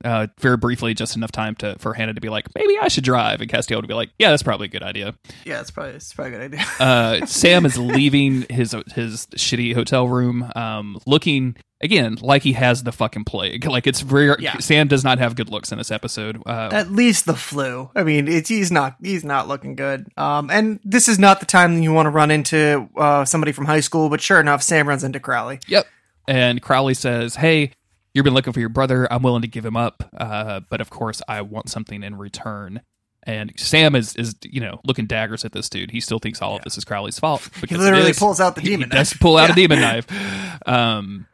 Uh, very briefly, just enough time to for Hannah to be like, maybe I should drive, and Castiel to be like, yeah, that's probably a good idea. Yeah, it's probably it's probably a good idea. uh, Sam is leaving his his shitty hotel room, um, looking again like he has the fucking plague. Like it's very Yeah. Sam does not have good looks in this episode. Uh, At least the flu. I mean, it's he's not he's not looking good. Um, and this is not the time you want to run into uh somebody from high school. But sure enough, Sam runs into Crowley. yep. And Crowley says, "Hey, you've been looking for your brother. I'm willing to give him up, uh, but of course, I want something in return." And Sam is is you know looking daggers at this dude. He still thinks all of this is Crowley's fault. He literally is. pulls out the He- demon He does knife. pull out Yeah. a demon knife. Um,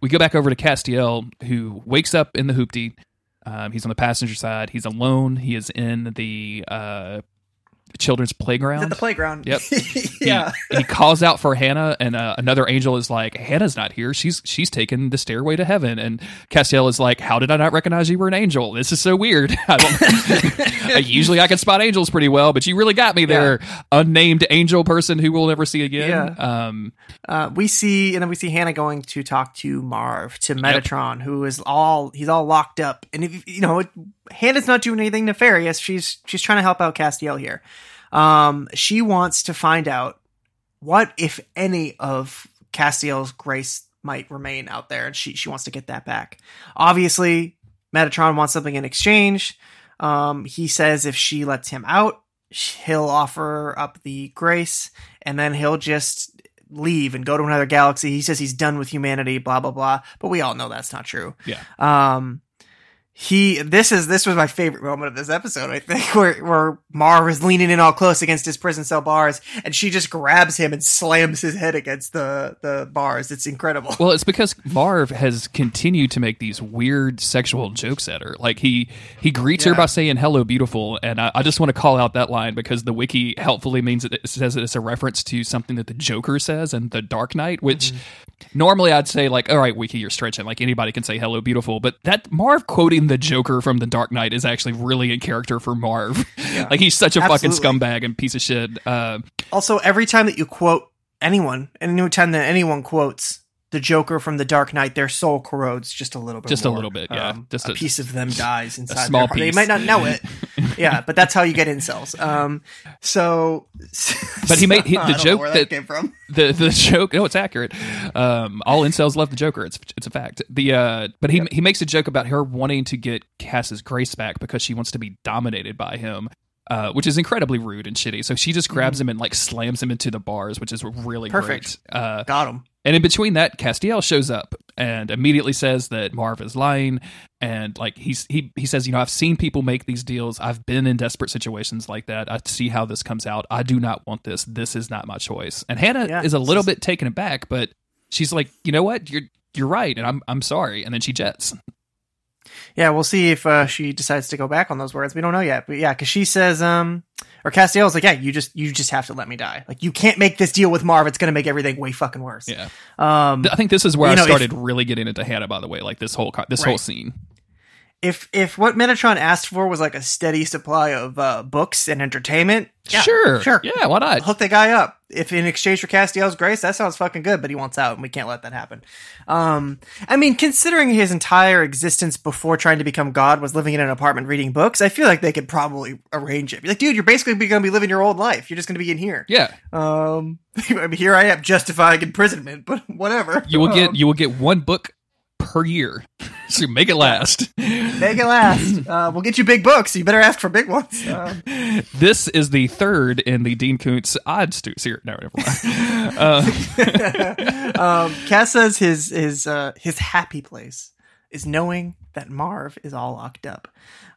we go back over to Castiel, who wakes up in the hoopty. Um, he's on the passenger side. He's alone. He is in the uh, children's playground. At the playground. Yep. yeah. He, he calls out for Hannah, and uh, another angel is like, "Hannah's not here. She's she's taken the stairway to heaven." And Castiel is like, "How did I not recognize you were an angel? This is so weird. I usually I can spot angels pretty well, but you really got me there, unnamed angel person who we'll never see again." Yeah. Um, Uh, we see, and then we see Hannah going to talk to Marv, to Metatron, who is all he's all locked up, and if you know, it, Hannah's not doing anything nefarious. She's she's trying to help out Castiel here. Um, she wants to find out what, if any, of Castiel's grace might remain out there, and she she wants to get that back. Obviously, Metatron wants something in exchange. Um, he says if she lets him out, he'll offer up the grace, and then he'll just leave and go to another galaxy. He says he's done with humanity, blah blah blah. But we all know that's not true. Yeah. Um he this is this was my favorite moment of this episode, I think, where where Marv is leaning in all close against his prison cell bars and she just grabs him and slams his head against the the bars. It's incredible. Well, it's because Marv has continued to make these weird sexual jokes at her. Like he he greets her by saying "Hello, beautiful," and I, I just want to call out that line because the wiki helpfully means it, it says it's a reference to something that the Joker says in The Dark Knight, which mm-hmm. normally I'd say like, "All right, wiki, you're stretching." Like anybody can say "Hello, beautiful," but that Marv quoting the Joker from The Dark Knight is actually really in character for Marv. like he's such a fucking scumbag and piece of shit. Uh, Also, every time that you quote anyone, and any time that anyone quotes the Joker from the Dark Knight, their soul corrodes just a little bit. Just a little bit, yeah. Um, Just a, a- piece of them dies inside. small heart. They might not know it. yeah, but that's how you get incels. Um, so, But he made- he- the joke where that- came from. the the joke no it's accurate um all incels love the joker it's it's a fact the uh but he he makes a joke about her wanting to get cass's grace back because she wants to be dominated by him uh, which is incredibly rude and shitty. So she just grabs him and like slams him into the bars, which is really Mm-hmm. Perfect. great. Uh, Got him. And in between that, Castiel shows up and immediately says that Marv is lying. And like he's he he says, you know, I've seen people make these deals. I've been in desperate situations like that. I see how this comes out. I do not want this. This is not my choice. And Hannah Yeah, is a little bit taken aback, but she's like, you know what, you're you're right, and I'm I'm sorry. And then she jets. Yeah, we'll see if uh, she decides to go back on those words. We don't know yet, but yeah, because she says, um, or Castiel's like, yeah, you just you just have to let me die. Like you can't make this deal with Marv. It's gonna make everything way fucking worse. Yeah, Um, I think this is where I know, if- started really getting into Hannah. By the way, like this whole this whole scene. If if what Metatron asked for was like a steady supply of uh, books and entertainment, yeah, sure, sure, yeah, why not? hook the guy up. If in exchange for Castiel's grace, that sounds fucking good, but he wants out, and we can't let that happen. Um, I mean, considering his entire existence before trying to become God was living in an apartment reading books, I feel like they could probably arrange it. Be like, dude, you're basically going to be living your old life. You're just going to be in here. Yeah, Um, I mean, here I am justifying imprisonment, but whatever. you will get Um, you will get one book per year. so make it last. Make it last. Uh, we'll get you big books. You better ask for big ones. Um, This is the third in the Dean Koontz odd stu series. No, never mind. Uh, um, Cass says his his uh, his happy place is knowing that Marv is all locked up.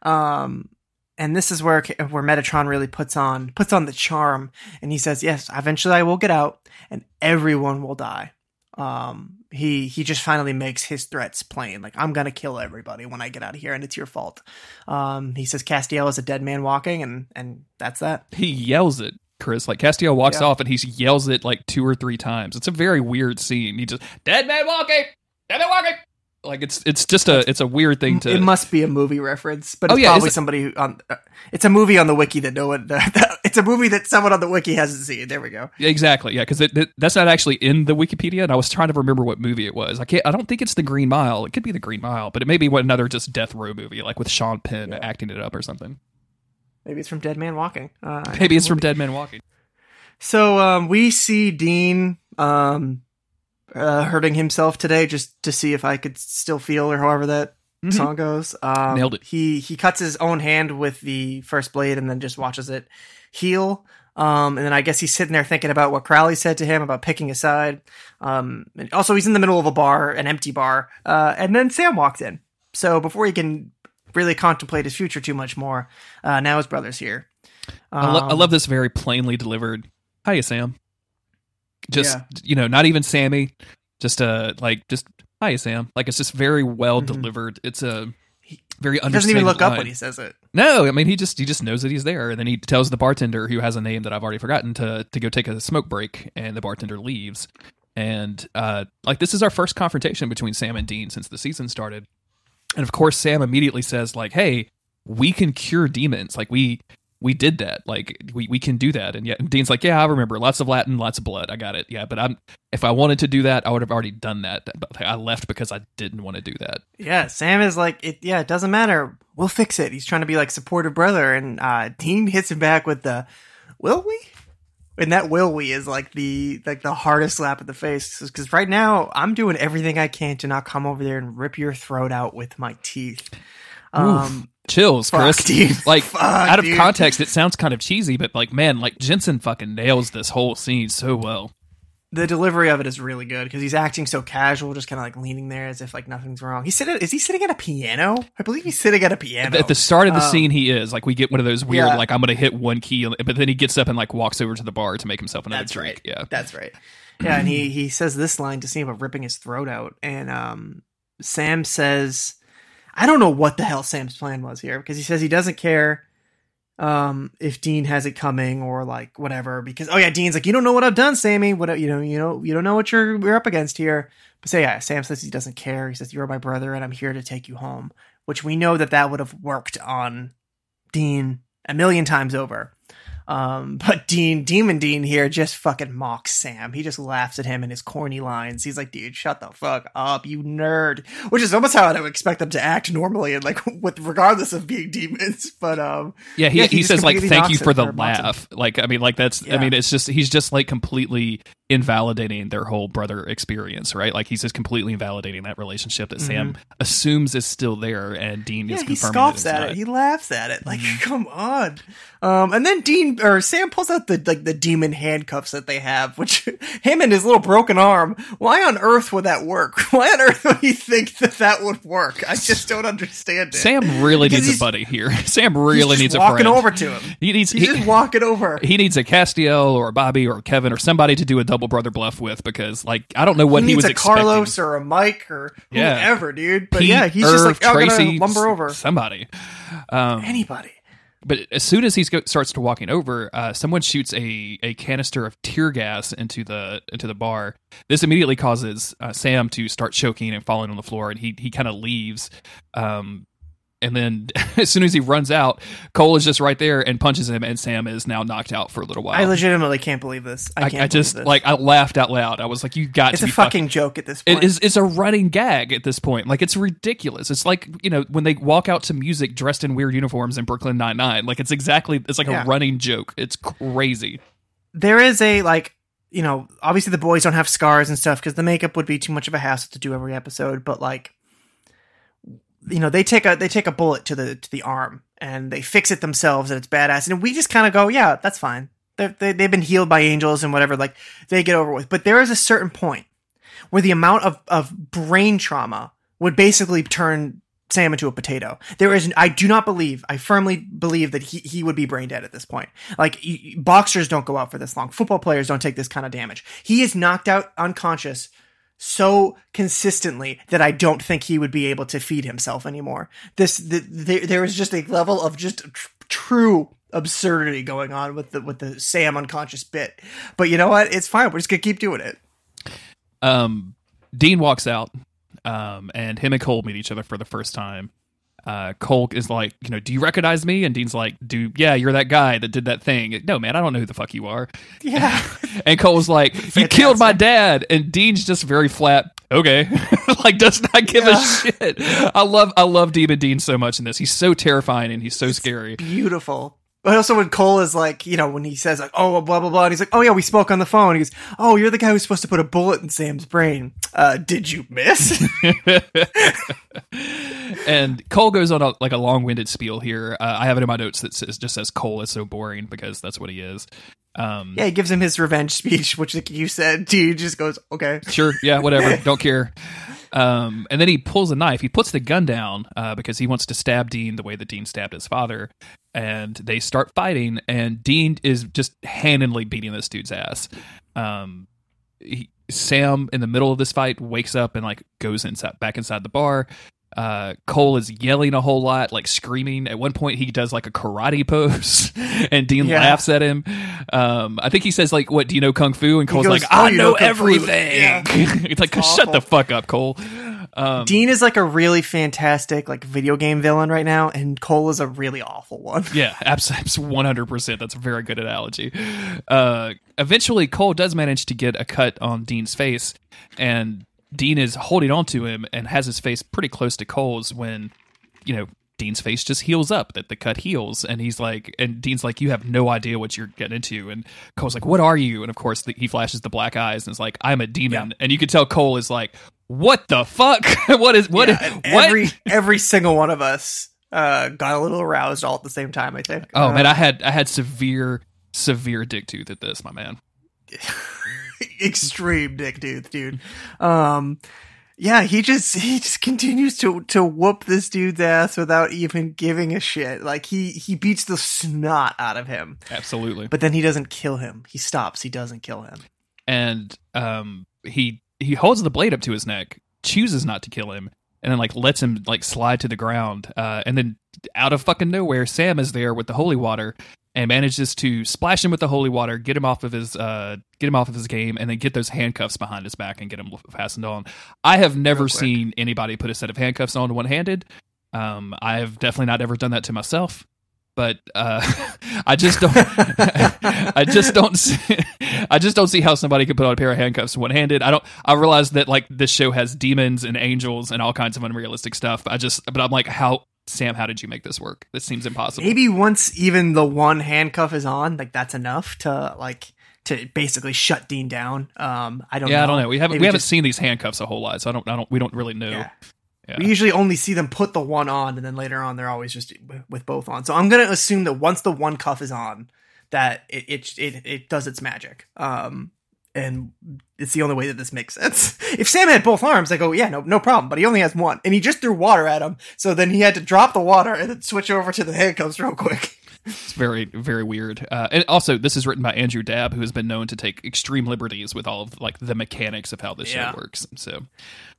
Um, and this is where where Metatron really puts on puts on the charm, and he says, "Yes, eventually I will get out, and everyone will die." Um, he he just finally makes his threats plain. Like I'm gonna kill everybody when I get out of here, and it's your fault. Um, he says Castiel is a dead man walking, and and that's that. he yells it, Chris. Like Castiel walks Yeah. off and he yells it like two or three times. It's a very weird scene. He just dead man walking, dead man walking. Like it's it's just a it's a weird thing to. It must be a movie reference, but Oh, it's yeah, probably somebody who on. Uh, it's a movie on the wiki that no one. it's a movie that someone on the wiki hasn't seen. There we go. Yeah, exactly, yeah, because that's not actually in the Wikipedia, and I was trying to remember what movie it was. I can't. I don't think it's the Green Mile. It could be the Green Mile, but it may be one another just death row movie, like with Sean Penn acting it up or something. Maybe it's from Dead Man Walking. Uh, Maybe it's from Dead Man Walking. So um, we see Dean um, uh, hurting himself today, just to see if I could still feel, or however that Mhm. song goes. Um, Nailed it. He he cuts his own hand with the first blade, and then just watches it heal. Um, and then I guess he's sitting there thinking about what Crowley said to him about picking a side. Um, and also, he's in the middle of a bar, an empty bar, uh, and then Sam walked in. So before he can really contemplate his future too much more, uh, now his brother's here. I, lo- I Um, love this very plainly delivered. Hiya, Sam. Just Yeah. you know, not even Sammy. Just uh, like just hi Sam. Like it's just very well Mhm. delivered. It's a very He doesn't even look up when he says it. No, I mean he just he just knows that he's there, and then he tells the bartender who has a name that I've already forgotten to to go take a smoke break, and the bartender leaves. And uh, like this is our first confrontation between Sam and Dean since the season started, and of course Sam immediately says like, "Hey, we can cure demons. Like we we did that. Like we we can do that." And yet and Dean's like, "Yeah, I remember. Lots of Latin, lots of blood. I got it. Yeah, but I'm if I wanted to do that, I would have already done that. But I left because I didn't want to do that." Yeah, Sam is like, it. Yeah, it doesn't matter. We'll fix it. He's trying to be like supportive brother, and uh, Dean hits him back with the, "Will we?" And that "will we" is like the like the hardest slap in the face because right now I'm doing everything I can to not come over there and rip your throat out with my teeth. Um, Chills, Fuck, Chris. dude. Like Fuck, out of dude. context, it sounds kind of cheesy, but like man, like Jensen fucking nails this whole scene so well. the delivery of it is really good because he's acting so casual, just kind of like leaning there as if like nothing's wrong. He's sitting. Is he sitting at a piano? I believe he's sitting at a piano. At the start of the Um, scene, he is like we get one of those weird yeah. like I'm gonna hit one key, but then he gets up and like walks over to the bar to make himself another That's drink. right. Yeah, That's right. Yeah, and he he says this line to see about ripping his throat out, and um, Sam says, "I don't know what the hell Sam's plan was here because he says he doesn't care." Um, if Dean has it coming or like whatever, because oh yeah, Dean's like, you don't know what I've done, Sammy. What you know, you know, you don't know what you're you're up against here. But say yeah, Sam says he doesn't care. He says you're my brother and I'm here to take you home, which we know that that would have worked on Dean a million times over. Um, but Dean, Demon Dean here just fucking mocks Sam. He just laughs at him and his corny lines. He's like, dude, shut the fuck up, you nerd. Which is almost how I would expect them to act normally and like with regardless of being demons. But um yeah. He, Yeah, he, he says like thank you for the him. laugh. Like I mean, like that's I mean, it's just he's just like completely invalidating their whole brother experience, right? Like he's just completely invalidating that relationship that Sam assumes is still there, and Dean Mm-hmm. yeah, is he confirming scoffs that at not. Mm-hmm. it. He laughs at it. Like, come on. Um, and then Dean or Sam pulls out the like the demon handcuffs that they have, which him and his little broken arm. Why on earth would that work? Why on earth would he think that that would work? I just don't understand it. Sam really needs a buddy here. Sam really needs a walking friend. over to him. He needs He's he, just walking over. he needs a Castiel or a Bobby or Kevin or somebody to do a double brother bluff with because like I don't know what he he, was a expecting. Carlos or a Mike or Yeah. whoever, dude. But Pete, yeah, he's just like, oh, I'm gonna Tracy, lumber over somebody. Um, anybody. but as soon as he go- starts to walking over, uh, someone shoots a, a canister of tear gas into the into the bar. This immediately causes uh, Sam to start choking and falling on the floor, and he he kind of leaves. Um, and then as soon as he runs out, Cole is just right there and punches him, and Sam is now knocked out for a little while. I legitimately can't believe this. I I, can't. I just this. like I laughed out loud. I was like, "You got it's to a be fucking joke at this point. It is. It's a running gag at this point. Like it's ridiculous. It's like you know when they walk out to music dressed in weird uniforms in Brooklyn Nine Nine. Like it's exactly. It's like Yeah. a running joke. It's crazy. there is a like you know obviously the boys don't have scars and stuff because the makeup would be too much of a hassle to do every episode but like you know they take a they take a bullet to the to the arm and they fix it themselves and it's badass and we just kind of go yeah that's fine They're, they they've been healed by angels and whatever like they get over with but there is a certain point where the amount of of brain trauma would basically turn Sam into a potato. There is, I do not believe, I firmly believe that he, he would be brain dead at this point. Like, boxers don't go out for this long. Football players don't take this kind of damage. He is knocked out unconscious so consistently that I don't think he would be able to feed himself anymore. This, the, there, there is just a level of just tr- true absurdity going on with the, with the Sam unconscious bit. But you know what? It's fine. We're just gonna keep doing it. Um, Dean walks out, um, and him and Cole meet each other for the first time. Uh, Cole is like, you know, do you recognize me? And Dean's like, do yeah, you're that guy that did that thing. No, man, I don't know who the fuck you are. Yeah. And Cole's like, you killed my dad. And Dean's just very flat. Okay, like does not give a shit. I love, I love Demon Dean so much in this. He's so terrifying and he's so scary. beautiful. But also when Cole is like, you know, when he says like, oh, blah, blah, blah, and he's like, oh yeah, we spoke on the phone. He goes, oh, you're the guy who's supposed to put a bullet in Sam's brain. Uh, did you miss? and Cole goes on a, like a long-winded spiel here. Uh, I have it in my notes that says, just says Cole is so boring because that's what he is. Um, yeah, he gives him his revenge speech, which like you said, dude just goes, okay. sure, yeah, whatever, don't care. Um, and then he pulls a knife. He puts the gun down uh, because he wants to stab Dean the way that Dean stabbed his father. And they start fighting, and Dean is just handily beating this dude's ass. Um, he, Sam, in the middle of this fight, wakes up and like goes inside back inside the bar. Uh, Cole is yelling a whole lot, like screaming. At one point, he does like a karate pose, and Dean Yeah. laughs at him. Um, I think he says like, "What do you know kung fu?" And Cole's goes, like, "Oh, "I know, know everything." Yeah. It's like, "Shut the fuck up, Cole." Um, Dean is like a really fantastic like video game villain right now, and Cole is a really awful one. Yeah, absolutely, one hundred percent. That's a very good analogy. Uh, eventually, Cole does manage to get a cut on Dean's face, and Dean is holding on to him and has his face pretty close to Cole's when, you know, Dean's face just heals up. That the cut heals, and he's like, and Dean's like, "You have no idea what you're getting into." And Cole's like, "What are you?" And of course, the, he flashes the black eyes and is like, "I'm a demon." And you can tell Cole is like, "What the fuck? what is what? Yeah, is- what?" every every single one of us uh, got a little aroused all at the same time. I think. Oh Uh, man, I had I had severe severe dick tooth at this, my man. extreme dick tooth, dude. Um, yeah, he just he just continues to to whoop this dude's ass without even giving a shit. Like he he beats the snot out of him, Absolutely. but then he doesn't kill him. He stops. He doesn't kill him. and um he he holds the blade up to his neck, chooses not to kill him, and then like lets him like slide to the ground. Uh, and then out of fucking nowhere, Sam is there with the holy water and manages to splash him with the holy water, get him off of his uh get him off of his game, and then get those handcuffs behind his back and get him fastened on. I have never seen anybody put a set of handcuffs on one handed. Um, I've definitely not ever done that to myself. But uh, I just don't. I just don't. See, I just don't see how somebody could put on a pair of handcuffs one handed. I don't. I realize that like this show has demons and angels and all kinds of unrealistic stuff. I just. But I'm like, how Sam? How did you make this work? This seems impossible. Maybe once even the one handcuff is on, like that's enough to like to basically shut Dean down. Um, I don't. yeah, know. I don't know. We haven't. Maybe we haven't just- seen these handcuffs a whole lot, so I don't. I don't. We don't really know. Yeah. Yeah. We usually only see them put the one on, and then later on they're always just with both on. So I'm gonna assume that once the one cuff is on, that it it it, it does its magic. Um, and it's the only way that this makes sense. If Sam had both arms, I go, yeah, no, no problem. But he only has one, and he just threw water at him. So then he had to drop the water and then switch over to the handcuffs real quick. It's very, very weird. Uh, and also, this is written by Andrew Dabb, who has been known to take extreme liberties with all of like the mechanics of how this Yeah. show works. So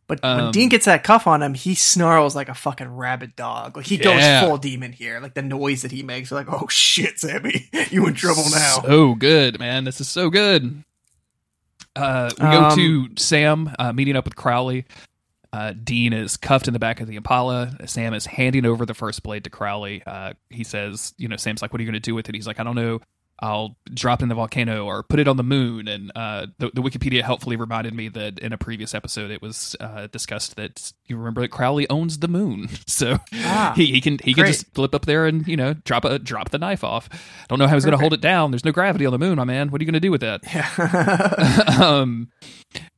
But Um, when Dean gets that cuff on him, he snarls like a fucking rabid dog. Like he Yeah. goes full demon here. Like the noise that he makes, like, oh shit, Sammy, you in trouble now. So good, man. This is so good. Uh, we go Um, to Sam uh, meeting up with Crowley. Uh, Dean is cuffed in the back of the Impala. Sam is handing over the first blade to Crowley. Uh, he says, "You know, Sam's like, what are you going to do with it?" He's like, "I don't know. I'll drop it in the volcano or put it on the moon." And uh, the, the Wikipedia helpfully reminded me that in a previous episode it was uh, discussed that you remember that Crowley owns the moon, so Ah, he, he can he can just flip up there and you know drop a drop the knife off. I don't know how he's going to hold it down. There's no gravity on the moon, my man. What are you going to do with that? um,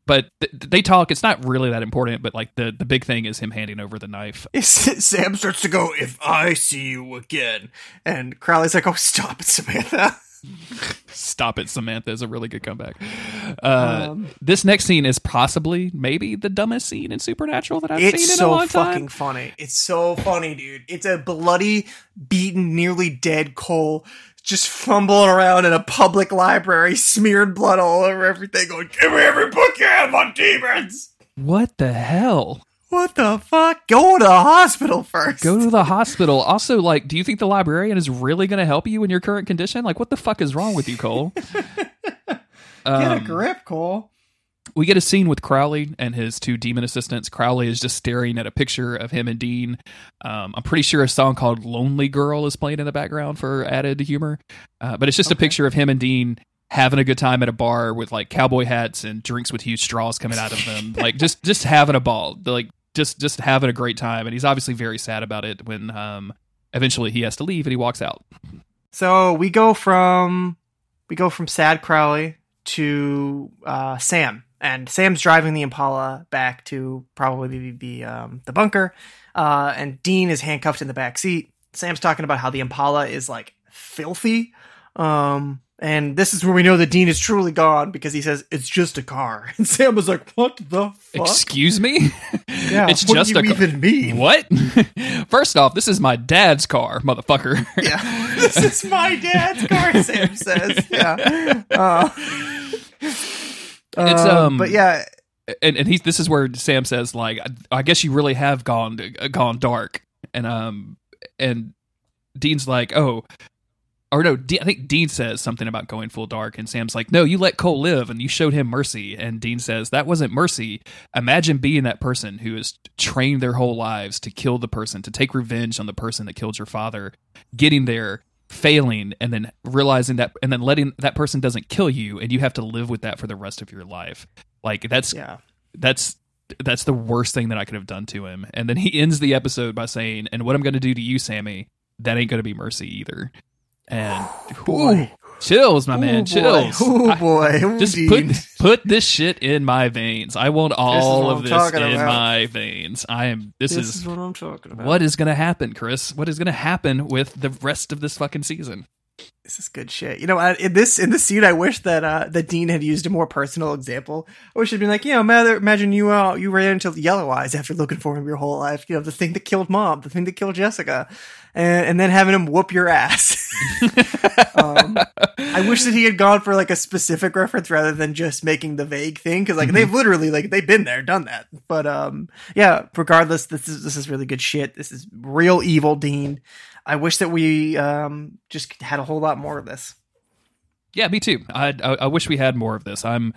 but but th- they talk. It's not really that important, but like the the big thing is him handing over the knife. Sam starts to go, "If I see you again," and Crowley's like, "Oh, stop it, Samantha." Stop it, Samantha is a really good comeback. Uh, this next scene is possibly maybe the dumbest scene in Supernatural that I've seen It's in a long time. It's so fucking funny. It's so funny, dude. It's a bloody, beaten, nearly dead Cole just fumbling around in a public library, smeared blood all over everything, going, "Give me every book you have on demons." What the hell? What the fuck? Go to the hospital first. Go to the hospital. Also, like, do you think the librarian is really going to help you in your current condition? Like, what the fuck is wrong with you, Cole? Get a Um, grip, Cole. we get a scene with Crowley and his two demon assistants. Crowley is just staring at a picture of him and Dean. Um, I'm pretty sure a song called "Lonely Girl" is playing in the background for added humor, uh, but it's just a picture of him and Dean having a good time at a bar with like cowboy hats and drinks with huge straws coming out of them, like just just having a ball, like just just having a great time. And he's obviously very sad about it when um, eventually he has to leave and he walks out. So we go from we go from sad Crowley to uh, Sam, and Sam's driving the Impala back to probably the um, the bunker, uh, and Dean is handcuffed in the back seat. Sam's talking about how the Impala is like filthy, um, and this is where we know that Dean is truly gone because he says it's just a car, and Sam was like, "What the fuck? Excuse me, yeah, it's what just do a you ca- even mean? what? First off, this is my dad's car, motherfucker. Yeah, this is my dad's car. Sam says, "Yeah." Uh, It's, um, um, but yeah, and and he's this is where Sam says like I, I guess you really have gone gone dark and um and Dean's like oh or no I think Dean says something about going full dark and Sam's like no you let Cole live and you showed him mercy and Dean says that wasn't mercy imagine being that person who has trained their whole lives to kill the person to take revenge on the person that killed your father getting there failing and then realizing that and then letting that person doesn't kill you and you have to live with that for the rest of your life like that's yeah. that's that's the worst thing that I could have done to him. And then he ends the episode by saying, "And what I'm going to do to you, Sammy, that ain't going to be mercy either." And Boy. chills, my man, Ooh, chills. Boy. I- Oh boy. Ooh, just put put this shit in my veins. I want all of I'm this in about. my veins. I am. This, This is, is what I'm talking about. what is going to happen, Chris. What is going to happen with the rest of this fucking season? This is good shit. You know, I- in this in this scene, I wish that uh, that Dean had used a more personal example. I wish he'd been like, you know, Mother, imagine you uh, you ran into Yellow Eyes after looking for him your whole life. You know, the thing that killed Mom, the thing that killed Jessica, and, and then having him whoop your ass. um, I wish that he had gone for like a specific reference rather than just making the vague thing because like they've literally like they've been there, done that. But um, yeah. Regardless, this is this is really good shit. This is real evil, Dean. I wish that we um just had a whole lot more of this. Yeah, me too. I, I I wish we had more of this. I'm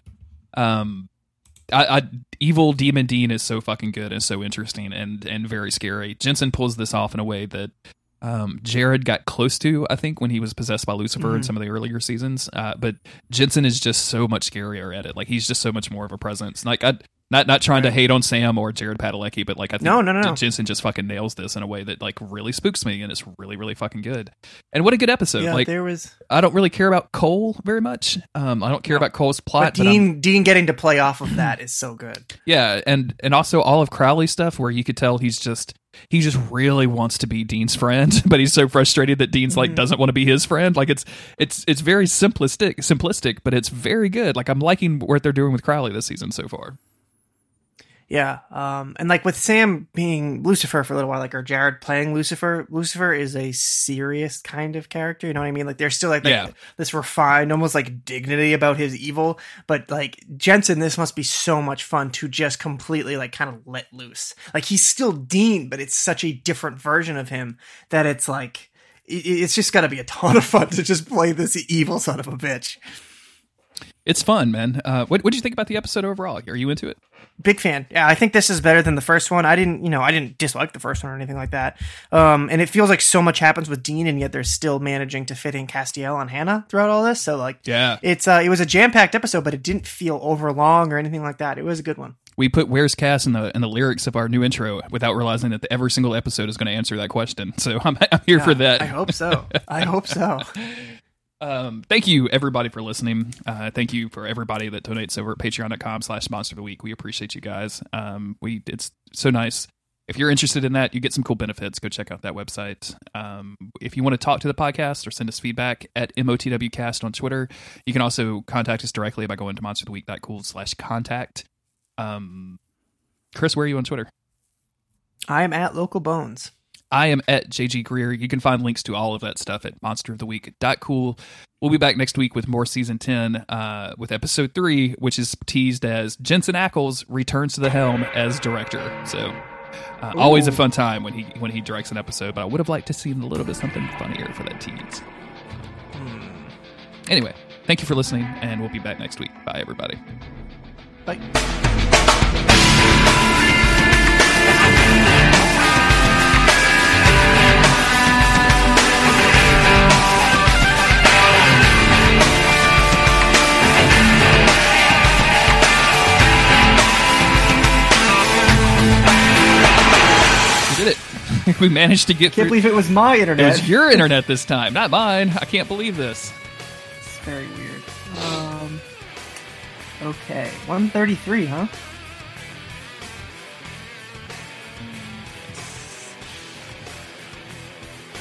um I, I evil demon Dean is so fucking good and so interesting and and very scary. Jensen pulls this off in a way that um Jared got close to, I think, when he was possessed by Lucifer in some of the earlier seasons. Uh, but Jensen is just so much scarier at it. Like he's just so much more of a presence. Like I not not trying to hate on Sam or Jared Padalecki, but like I think No, no, no, no. Jensen just fucking nails this in a way that like really spooks me and it's really really fucking good. And what a good episode! yeah, like there was I don't really care about Cole very much. Um, I don't care about Cole's plot, but Dean Dean getting to play off of that is so good. yeah, and and also all of Crowley's stuff where you could tell he's just he just really wants to be Dean's friend, but he's so frustrated that Dean's like doesn't want to be his friend. Like it's it's it's very simplistic, simplistic, but it's very good. Like I'm liking what they're doing with Crowley this season so far. Yeah, um, and like with Sam being Lucifer for a little while, like or Jared playing Lucifer, Lucifer is a serious kind of character. You know what I mean? Like there's still like, like Yeah. this refined, almost like dignity about his evil. But like Jensen, this must be so much fun to just completely like kind of let loose. Like he's still Dean, but it's such a different version of him that it's like it's just got to be a ton of fun to just play this evil son of a bitch. It's fun, man. Uh, what what did you think about the episode overall? Are you into it? big fan. Yeah, I think this is better than the first one. I didn't, you know, I didn't dislike the first one or anything like that. Um, and it feels like so much happens with Dean, and yet they're still managing to fit in Castiel and Hannah throughout all this. So like, Yeah. it's uh, it was a jam packed episode, but it didn't feel over long or anything like that. It was a good one. We put "Where's Cass" in the in the lyrics of our new intro without realizing that the, every single episode is going to answer that question. So I'm I'm here for that. I hope so. I hope so. Um, thank you everybody for listening. Uh, thank you for everybody that donates over at patreon.com slash monster of the week. We appreciate you guys. Um, we, it's so nice. If you're interested in that, you get some cool benefits. Go check out that website. Um, if you want to talk to the podcast or send us feedback at MOTWcast on Twitter, you can also contact us directly by going to monsteroftheweek.cool slash contact. Um, Chris, where are you on Twitter? I am at Local Bones. I am at JG Greer. You can find links to all of that stuff at monsteroftheweek.cool. We'll be back next week with more season 10 uh, with episode 3, which is teased as Jensen Ackles returns to the helm as director. So uh, always a fun time when he when he directs an episode, but I would have liked to see a little bit something funnier for that tease. Anyway, thank you for listening, and we'll be back next week. Bye, everybody. Bye. we managed to get Can't through. believe it was my internet. it was your internet this time, not mine. I can't believe this. It's very weird. Um. Okay, 133, huh?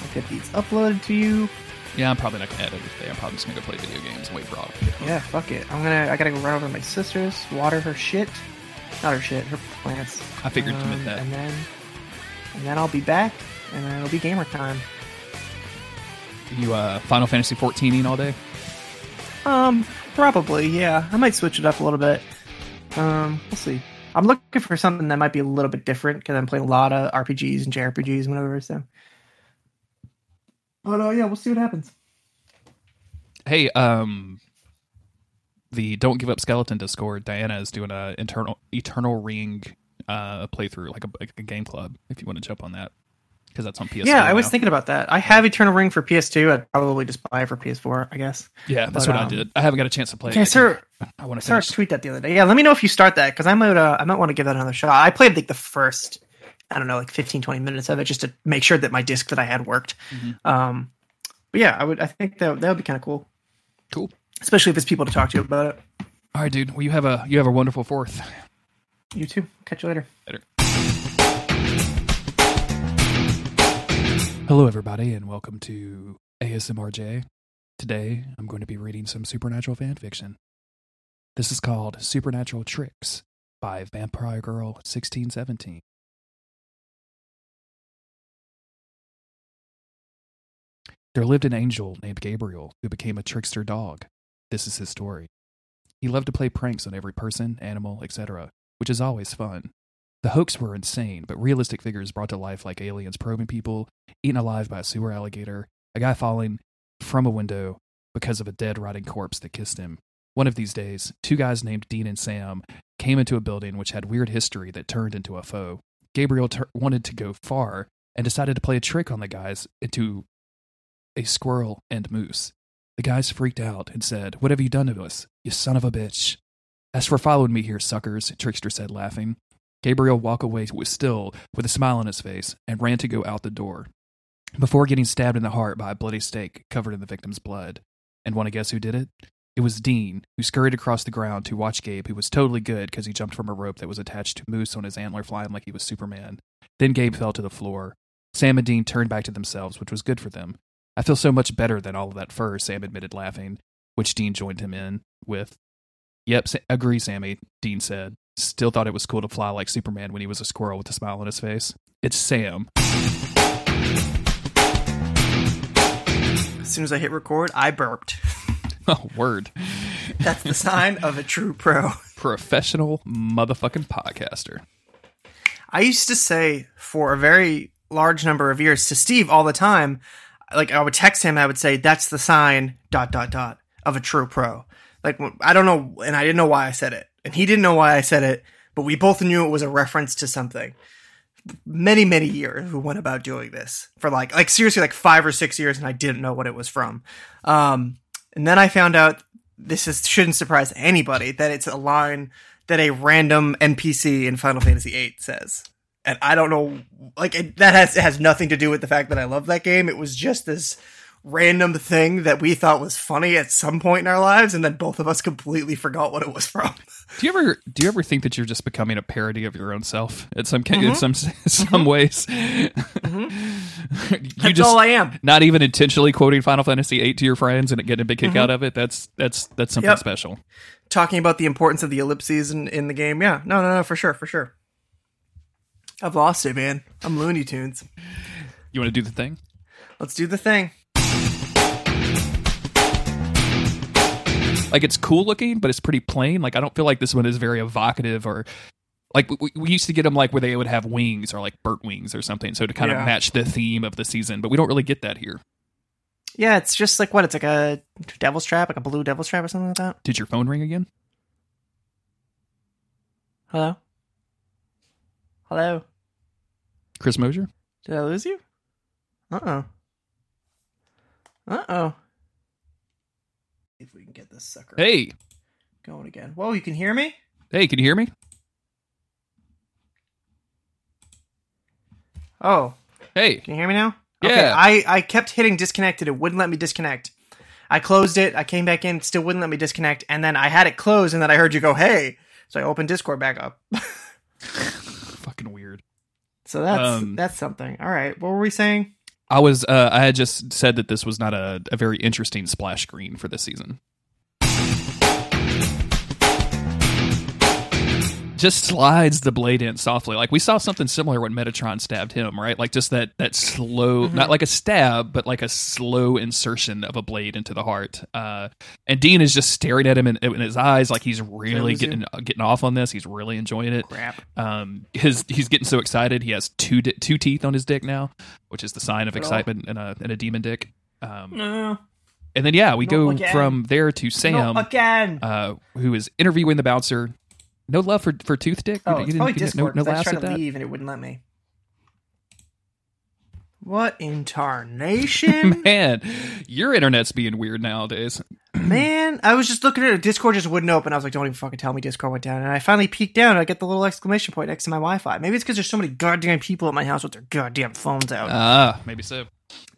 I'll get these uploaded to you. Yeah, I'm probably not gonna edit it today. I'm probably just gonna go play video games and wait for all. Yeah, fuck it. I'm gonna. I gotta go run over to my sister's, water her shit, not her shit, her plants. I figured you meant that. And then, and then I'll be back, and then it'll be gamer time. You uh, Final Fantasy 14 all day? Um, probably, yeah. I might switch it up a little bit. Um, we'll see. I'm looking for something that might be a little bit different because I'm playing a lot of RPGs and JRPGs and whatever. So, but uh, yeah, we'll see what happens. Hey, um, the Don't Give Up Skeleton Discord. Diana is doing a internal Eternal Ring uh a playthrough, like a, like a game club. If you want to jump on that, because that's on PS. yeah, I was thinking about that. I have Eternal Ring for PS2. I'd probably just buy it for PS4, I guess. Yeah, that's but, what I um, did. I haven't got a chance to play. Okay, it. sir. I want to finish. tweet that the other day. Yeah, let me know if you start that because I might. Uh, I might want to give that another shot. I played like the first, I don't know, like 15, 20 minutes of it just to make sure that my disc that I had worked. Mm-hmm. Um, but yeah, I would. I think that that would be kind of cool, Cool. especially if it's people to talk to about it. All right, dude. Well, you have a you have a wonderful fourth. You too. Catch you later. Later. Hello, everybody, and welcome to ASMRJ. Today, I'm going to be reading some supernatural fan fiction. This is called Supernatural Tricks by Vampire Girl 1617. There lived an angel named Gabriel who became a trickster dog. This is his story. He loved to play pranks on every person, animal, etc., which is always fun. The hoax were insane, but realistic figures brought to life like aliens probing people, eaten alive by a sewer alligator, a guy falling from a window because of a dead rotting corpse that kissed him. One of these days, two guys named Dean and Sam came into a building which had weird history that turned into a foe. Gabriel tur wanted to go far and decided to play a trick on the guys into a squirrel and moose. The guys freaked out and said, What have you done to us, you son of a bitch? As for following me here, suckers, Trickster said, laughing. Gabriel walked away still with a smile on his face and ran to go out the door before getting stabbed in the heart by a bloody stake covered in the victim's blood. And want to guess who did it? It was Dean, who scurried across the ground to watch Gabe, who was totally good because he jumped from a rope that was attached to Moose on his antler, flying like he was Superman. Then Gabe fell to the floor. Sam and Dean turned back to themselves, which was good for them. I feel so much better than all of that fur, Sam admitted, laughing, which Dean joined him in with. Yep, agree, Sammy, Dean said. Still thought it was cool to fly like Superman when he was a squirrel with a smile on his face. It's Sam. As soon as I hit record, I burped. Oh, word. That's the sign of a true pro. Professional motherfucking podcaster. I used to say for a very large number of years to Steve all the time, like I would text him, I would say, "That's the sign dot dot dot of a true pro." Like I don't know, and I didn't know why I said it, and he didn't know why I said it, but we both knew it was a reference to something. Many many years we went about doing this for like like seriously like five or six years, and I didn't know what it was from. Um, and then I found out this is shouldn't surprise anybody that it's a line that a random NPC in Final Fantasy VIII says. And I don't know, like it, that has has nothing to do with the fact that I love that game. It was just this random thing that we thought was funny at some point in our lives, and then both of us completely forgot what it was from. Do you ever do you ever think that you're just becoming a parody of your own self in some Mm-hmm. in some some ways? you That's just all I am. not even intentionally quoting Final Fantasy VIII to your friends and getting a big kick out of it. That's that's that's something Mm-hmm. Yep. special. Talking about the importance of the ellipses in, in the game. Yeah, no, no, no, for sure, for sure. I've lost it, man. I'm Looney Tunes. You want to do the thing? Let's do the thing. Like it's cool looking, but it's pretty plain. Like I don't feel like this one is very evocative or like we, we used to get them like where they would have wings or like burnt wings or something, so to kind Yeah. of match the theme of the season. But we don't really get that here. Yeah, it's just like what? It's like a devil's trap, like a blue devil's trap or something like that. Did your phone ring again? Hello? Hello? Chris Mosier? Did I lose you? Uh oh. Uh oh. If we can get this sucker Hey, going again. Whoa, you can hear me? hey, can you hear me? Oh, Hey, can you hear me now? Yeah. Okay, I, I kept hitting disconnected. It wouldn't let me disconnect. I closed it. I came back in. Still wouldn't let me disconnect. And then I had it closed, and then I heard you go, hey. So I opened Discord back up. fucking weird. so that's Um, that's something. All right. What were we saying? I was uh, I had just said that this was not a, a very interesting splash screen for this season. Just slides the blade in softly. Like we saw something similar when Metatron stabbed him, right? Like just that that slow, not like a stab, but like a slow insertion of a blade into the heart. Uh, and Dean is just staring at him in, in his eyes, like he's really lose you? getting getting off on this. He's really enjoying it. Crap. Um, his he's getting so excited. He has two di- two teeth on his dick now, which is the sign of At all? excitement in a in a demon dick. Um, No. and then yeah, we No, go again. from there to Sam, again. uh, who is interviewing the bouncer. No love for for Tooth Dick. Oh, You it's probably you Discord. No, no I tried to that. leave and it wouldn't let me. What in tarnation? Man, your internet's being weird nowadays. Man, I was just looking at it. Discord just wouldn't open. I was like, don't even fucking tell me Discord went down. And I finally peeked down and I get the little exclamation point next to my Wi Fi. Maybe it's because there's so many goddamn people at my house with their goddamn phones out. Ah, maybe so.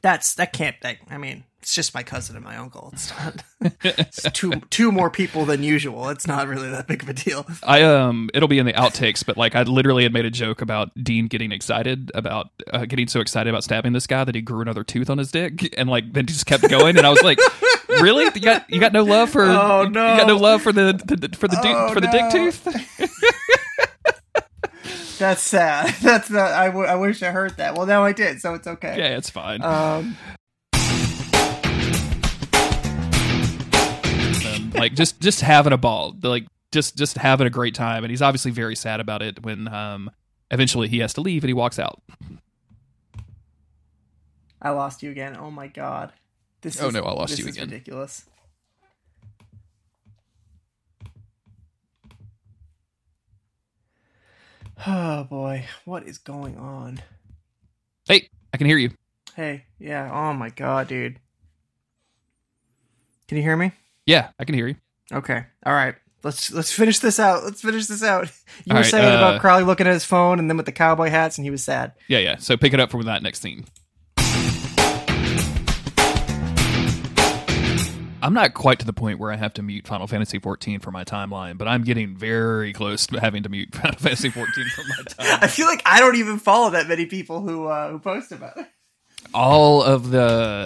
That's, that can't, that, I mean, it's just my cousin and my uncle. It's not, it's two, two more people than usual. It's not really that big of a deal. I um, it'll be in the outtakes, but like I literally had made a joke about Dean getting excited about uh, getting so excited about stabbing this guy that he grew another tooth on his dick, and like then just kept going, and I was like, really? You got you got no love for? Oh, you no. got no love for the, the for the dick Oh, for the dick tooth? That's sad. That's not, I, w- I wish I heard that. Well, now I did, so it's okay. Yeah, it's fine. Um, like just just having a ball, like just just having a great time, and he's obviously very sad about it when um eventually he has to leave and he walks out. I lost you again. Oh my god. This Oh is, no, I lost this you is again. Ridiculous. Oh boy, what is going on? Hey, I can hear you. Hey, yeah. Oh my god, dude. Can you hear me? Yeah, I can hear you. Okay. All right. Let's let's finish this out. Let's finish this out. You All were right, saying uh, about Crowley looking at his phone and then with the cowboy hats and he was sad. Yeah, yeah. So pick it up from that next scene. I'm not quite to the point where I have to mute Final Fantasy 14 for my timeline, but I'm getting very close to having to mute Final Fantasy 14 for my timeline. I feel like I don't even follow that many people who uh, who post about it. All of the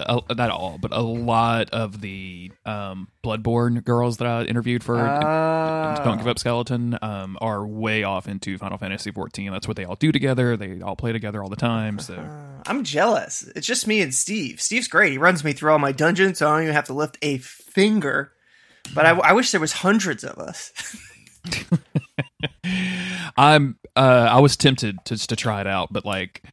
uh, not all but a lot of the um bloodborne girls that i interviewed for Uh, don't give up skeleton um are way off into final fantasy 14 that's what they all do together they all play together all the time so Uh, I'm jealous. It's just me and Steve. Steve's great. He runs me through all my dungeons, so I don't even have to lift a finger. But I, I wish there was hundreds of us. i'm uh i was tempted to to try it out but like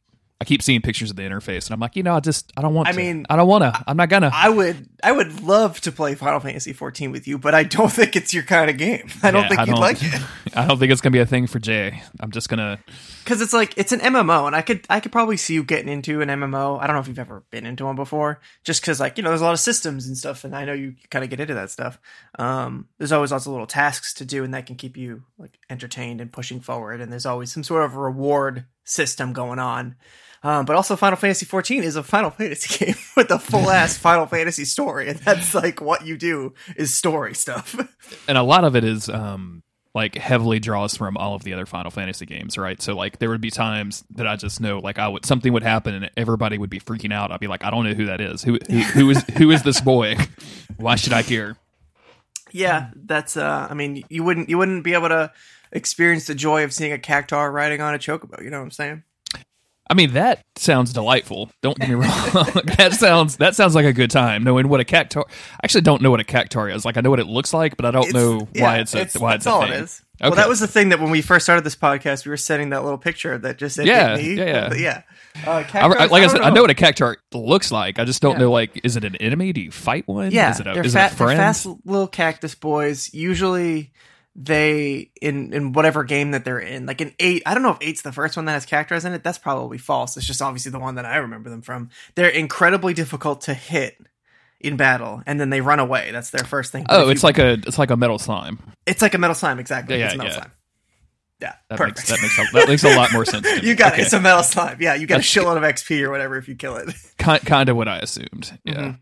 i keep seeing pictures of the interface and i'm like you know i just i don't want I to. mean, i don't want to i'm not gonna I would I would love to play Final Fantasy 14 with you, but I don't think it's your kind of game. I don't Yeah, think I you'd don't- like it i don't think it's gonna be a thing for jay i'm just gonna because it's like it's an MMO, and I could I could probably see you getting into an MMO. I don't know if you've ever been into one before, just because like you know there's a lot of systems and stuff, and I know you kind of get into that stuff. Um, there's always lots of little tasks to do, and that can keep you like entertained and pushing forward. And there's always some sort of reward system going on. Um, but also, Final Fantasy 14 is a Final Fantasy game with a full ass Final Fantasy story, and that's like what you do is story stuff. and a lot of it is um like heavily draws from all of the other Final Fantasy games, right? So like there would be times that I just know like I would something would happen and everybody would be freaking out. I'd be like, I don't know who that is. Who who, who is who is this boy? Why should I care? yeah, that's. uh I mean, you wouldn't you wouldn't be able to experience the joy of seeing a cactuar riding on a chocobo. You know what I'm saying? I mean, that sounds delightful. Don't get me wrong. that sounds that sounds like a good time. Knowing what a cactuar, I actually don't know what a cactuar is. Like I know what it looks like, but I don't It's- know why it's a why it's a all thing. it is. Well, that was the thing that when we first started this podcast, we were sending that little picture that just said Yeah, me." yeah, yeah. yeah. Uh, I, I- like I, don't said, I know what a cactuar looks like. I just don't Yeah. know. Like, is it an enemy? Do you fight one? Yeah, is it a, they're, is fat, it a they're friend? fast little cactus boys. Usually, they in in whatever game that they're in, like in eight. I don't know if eight's the first one that has cactuars in it. That's probably false. It's just obviously the one that I remember them from. They're incredibly difficult to hit in battle, and then they run away. That's their first thing. Oh, it's you- like a it's like a metal slime. it's like a metal slime. Exactly, Yeah, it's a yeah, metal yeah. slime. Yeah, That perfect. makes that makes a, that makes a lot more sense. You got Okay. it. It's a metal slime. Yeah, you get a shitload of XP or whatever if you kill it. kind kind of what I assumed. Yeah. Mhm.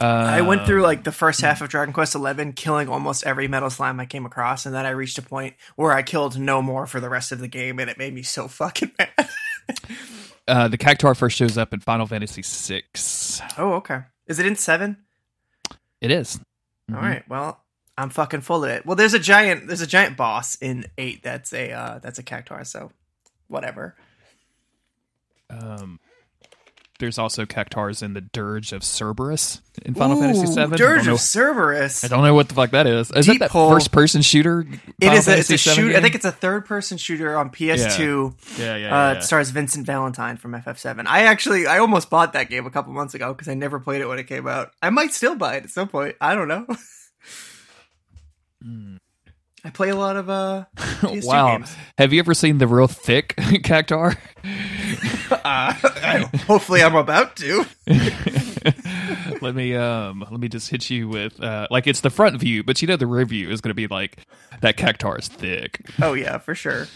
Uh, I went through like the first half of Dragon Quest XI, killing almost every metal slime I came across, and then I reached a point where I killed no more for the rest of the game, and it made me so fucking mad. uh, the Cactuar first shows up in Final Fantasy VI. oh, okay. Is it in seven? It is. All right. Well, I'm fucking full of it. Well, there's a giant. There's a giant boss in eight. That's a uh, that's a Cactuar. So, whatever. Um, there's also cactuars in the Dirge of Cerberus in Final Fantasy VII. Dirge know- of Cerberus. I don't know what the fuck that is. Is Deep that that first person shooter? It Final is. A, it's a shoot. I think it's a third person shooter on PS2. yeah, yeah, Uh, yeah, It stars Vincent Valentine from FF7. I actually, I almost bought that game a couple months ago because I never played it when it came out. I might still buy it at some point. I don't know. I play a lot of uh, PS2 wow. games. Have you ever seen the real thick cactuar? Uh, I- hopefully, I'm about to. let me um let me just hit you with uh like it's the front view, but you know the rear view is gonna be like that cactuar is thick. Oh yeah, for sure.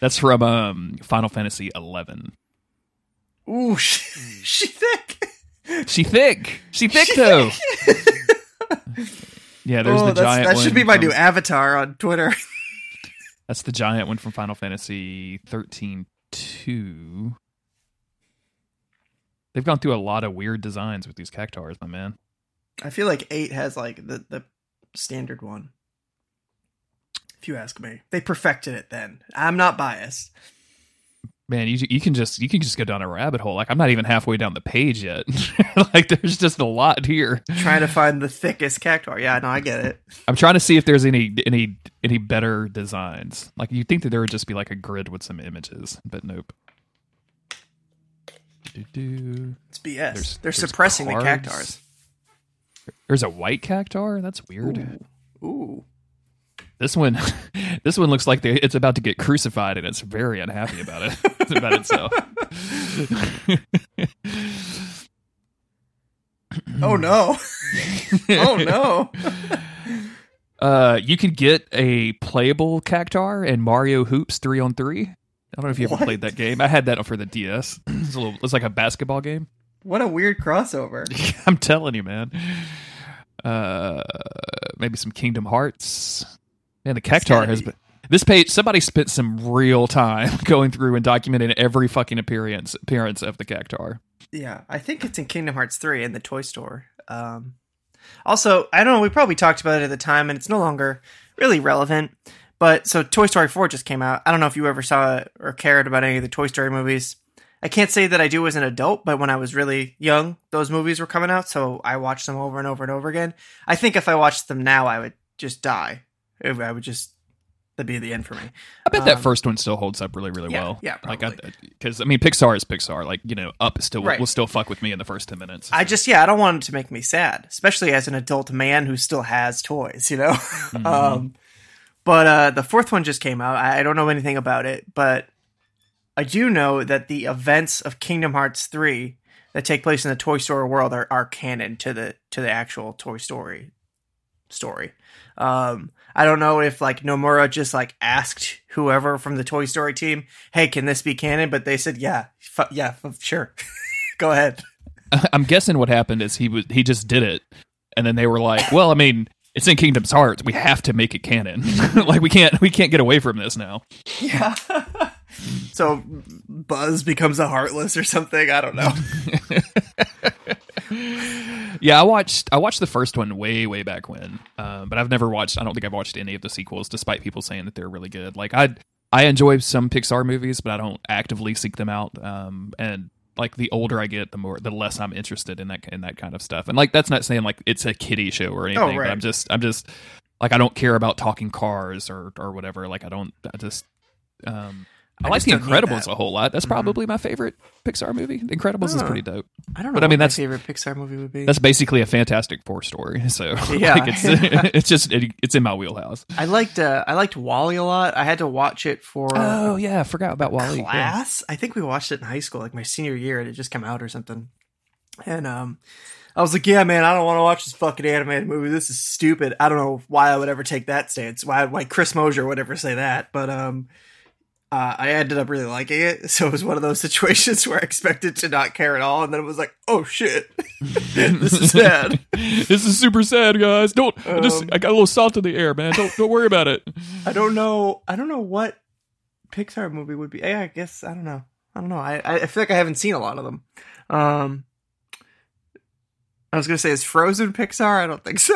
That's from um Final Fantasy eleven. Ooh, she, she thick. She thick. She thick though. Yeah, there's oh, the giant that should be my from- new avatar on Twitter. That's the giant one from Final Fantasy 13 2. They've gone through a lot of weird designs with these cactuars, my man. I feel like eight has like the the standard one. If you ask me, they perfected it. Then I'm not biased. Man, you you can just you can just go down a rabbit hole. Like I'm not even halfway down the page yet. like there's just a lot here. Trying to find the thickest cactuar. Yeah, no, I get it. I'm trying to see if there's any any any better designs. Like you'd think that there would just be like a grid with some images, but nope. Do-do. It's BS. There's- They're there's suppressing the cards. cactuars. There's a white cactuar. That's weird. Ooh. This one, this one looks like they, it's about to get crucified, and it's very unhappy about it about itself. Oh no. oh no. Uh, you could get a playable cactuar and Mario Hoops three on three. I don't know if you ever played that game. I had that for the DS. It's a little, it's like a basketball game. What a weird crossover. I'm telling you, man. Uh, maybe some Kingdom Hearts. Man, the cactuar has be. been. This page, somebody spent some real time going through and documenting every fucking appearance appearance of the cactuar. Yeah, I think it's in Kingdom Hearts 3 in the toy store. Um, also, I don't know, we probably talked about it at the time and it's no longer really relevant. But so Toy Story 4 just came out. I don't know if you ever saw or cared about any of the Toy Story movies. I can't say that I do as an adult, but when I was really young, those movies were coming out, so I watched them over and over and over again. I think if I watched them now, I would just die. I would just that'd be the end for me. I bet that Um, first one still holds up really, really yeah, well. yeah, like because I, mean, Pixar is Pixar. Like you know, Up is still Right. will still fuck with me in the first ten minutes. I just yeah, I don't want it to make me sad, especially as an adult man who still has toys, you know. Mm-hmm. um, but uh, the fourth one just came out. I I don't know anything about it, but I do know that the events of Kingdom Hearts three that take place in the Toy Story world are, are canon to the to the actual Toy Story story. Um, I don't know if like Nomura just like asked whoever from the Toy Story team, "Hey, can this be canon?" But they said, "Yeah, fu- yeah, f- sure, go ahead." I'm guessing what happened is he was he just did it, and then they were like, "Well, I mean, it's in Kingdom's Hearts. We have to make it canon. like we can't we can't get away from this now." Yeah. so Buzz becomes a heartless or something. I don't know. Yeah, I watched I watched the first one way way back when, um, but I've never watched. I don't think I've watched any of the sequels, despite people saying that they're really good. Like I I enjoy some Pixar movies, but I don't actively seek them out. Um, and like the older I get, the more the less I'm interested in that in that kind of stuff. And like that's not saying like it's a kiddie show or anything, right. but I'm just I'm just like I don't care about talking cars or or whatever. Like I don't I just um. I, I like The Incredibles a whole lot. That's probably my favorite Pixar movie. The Incredibles is Oh. pretty dope. I don't know. But I mean, what my that's- favorite Pixar movie would be. That's basically a Fantastic Four story. So Yeah. like, it's it's just it, it's in my wheelhouse. I liked uh, I liked WALL-E a lot. I had to watch it for Oh yeah, I forgot about WALL-E. Yeah. class. I think we watched it in high school, like my senior year, and it just came out or something. And um, I was like, "Yeah, man, I don't want to watch this fucking animated movie. This is stupid. I don't know why I would ever take that stance. Why, why Chris Mosier would ever say that?" But um, uh, I ended up really liking it. So it was one of those situations where I expected to not care at all, and then it was like, "Oh shit, this is sad." this is super sad, guys. Don't I just Um, I got a little salt in the air, man. Don't don't worry about it. I don't know. I don't know what Pixar movie would be. Yeah, I guess I don't know. I don't know. I I feel like I haven't seen a lot of them. Um, I was gonna say is Frozen Pixar. I don't think so.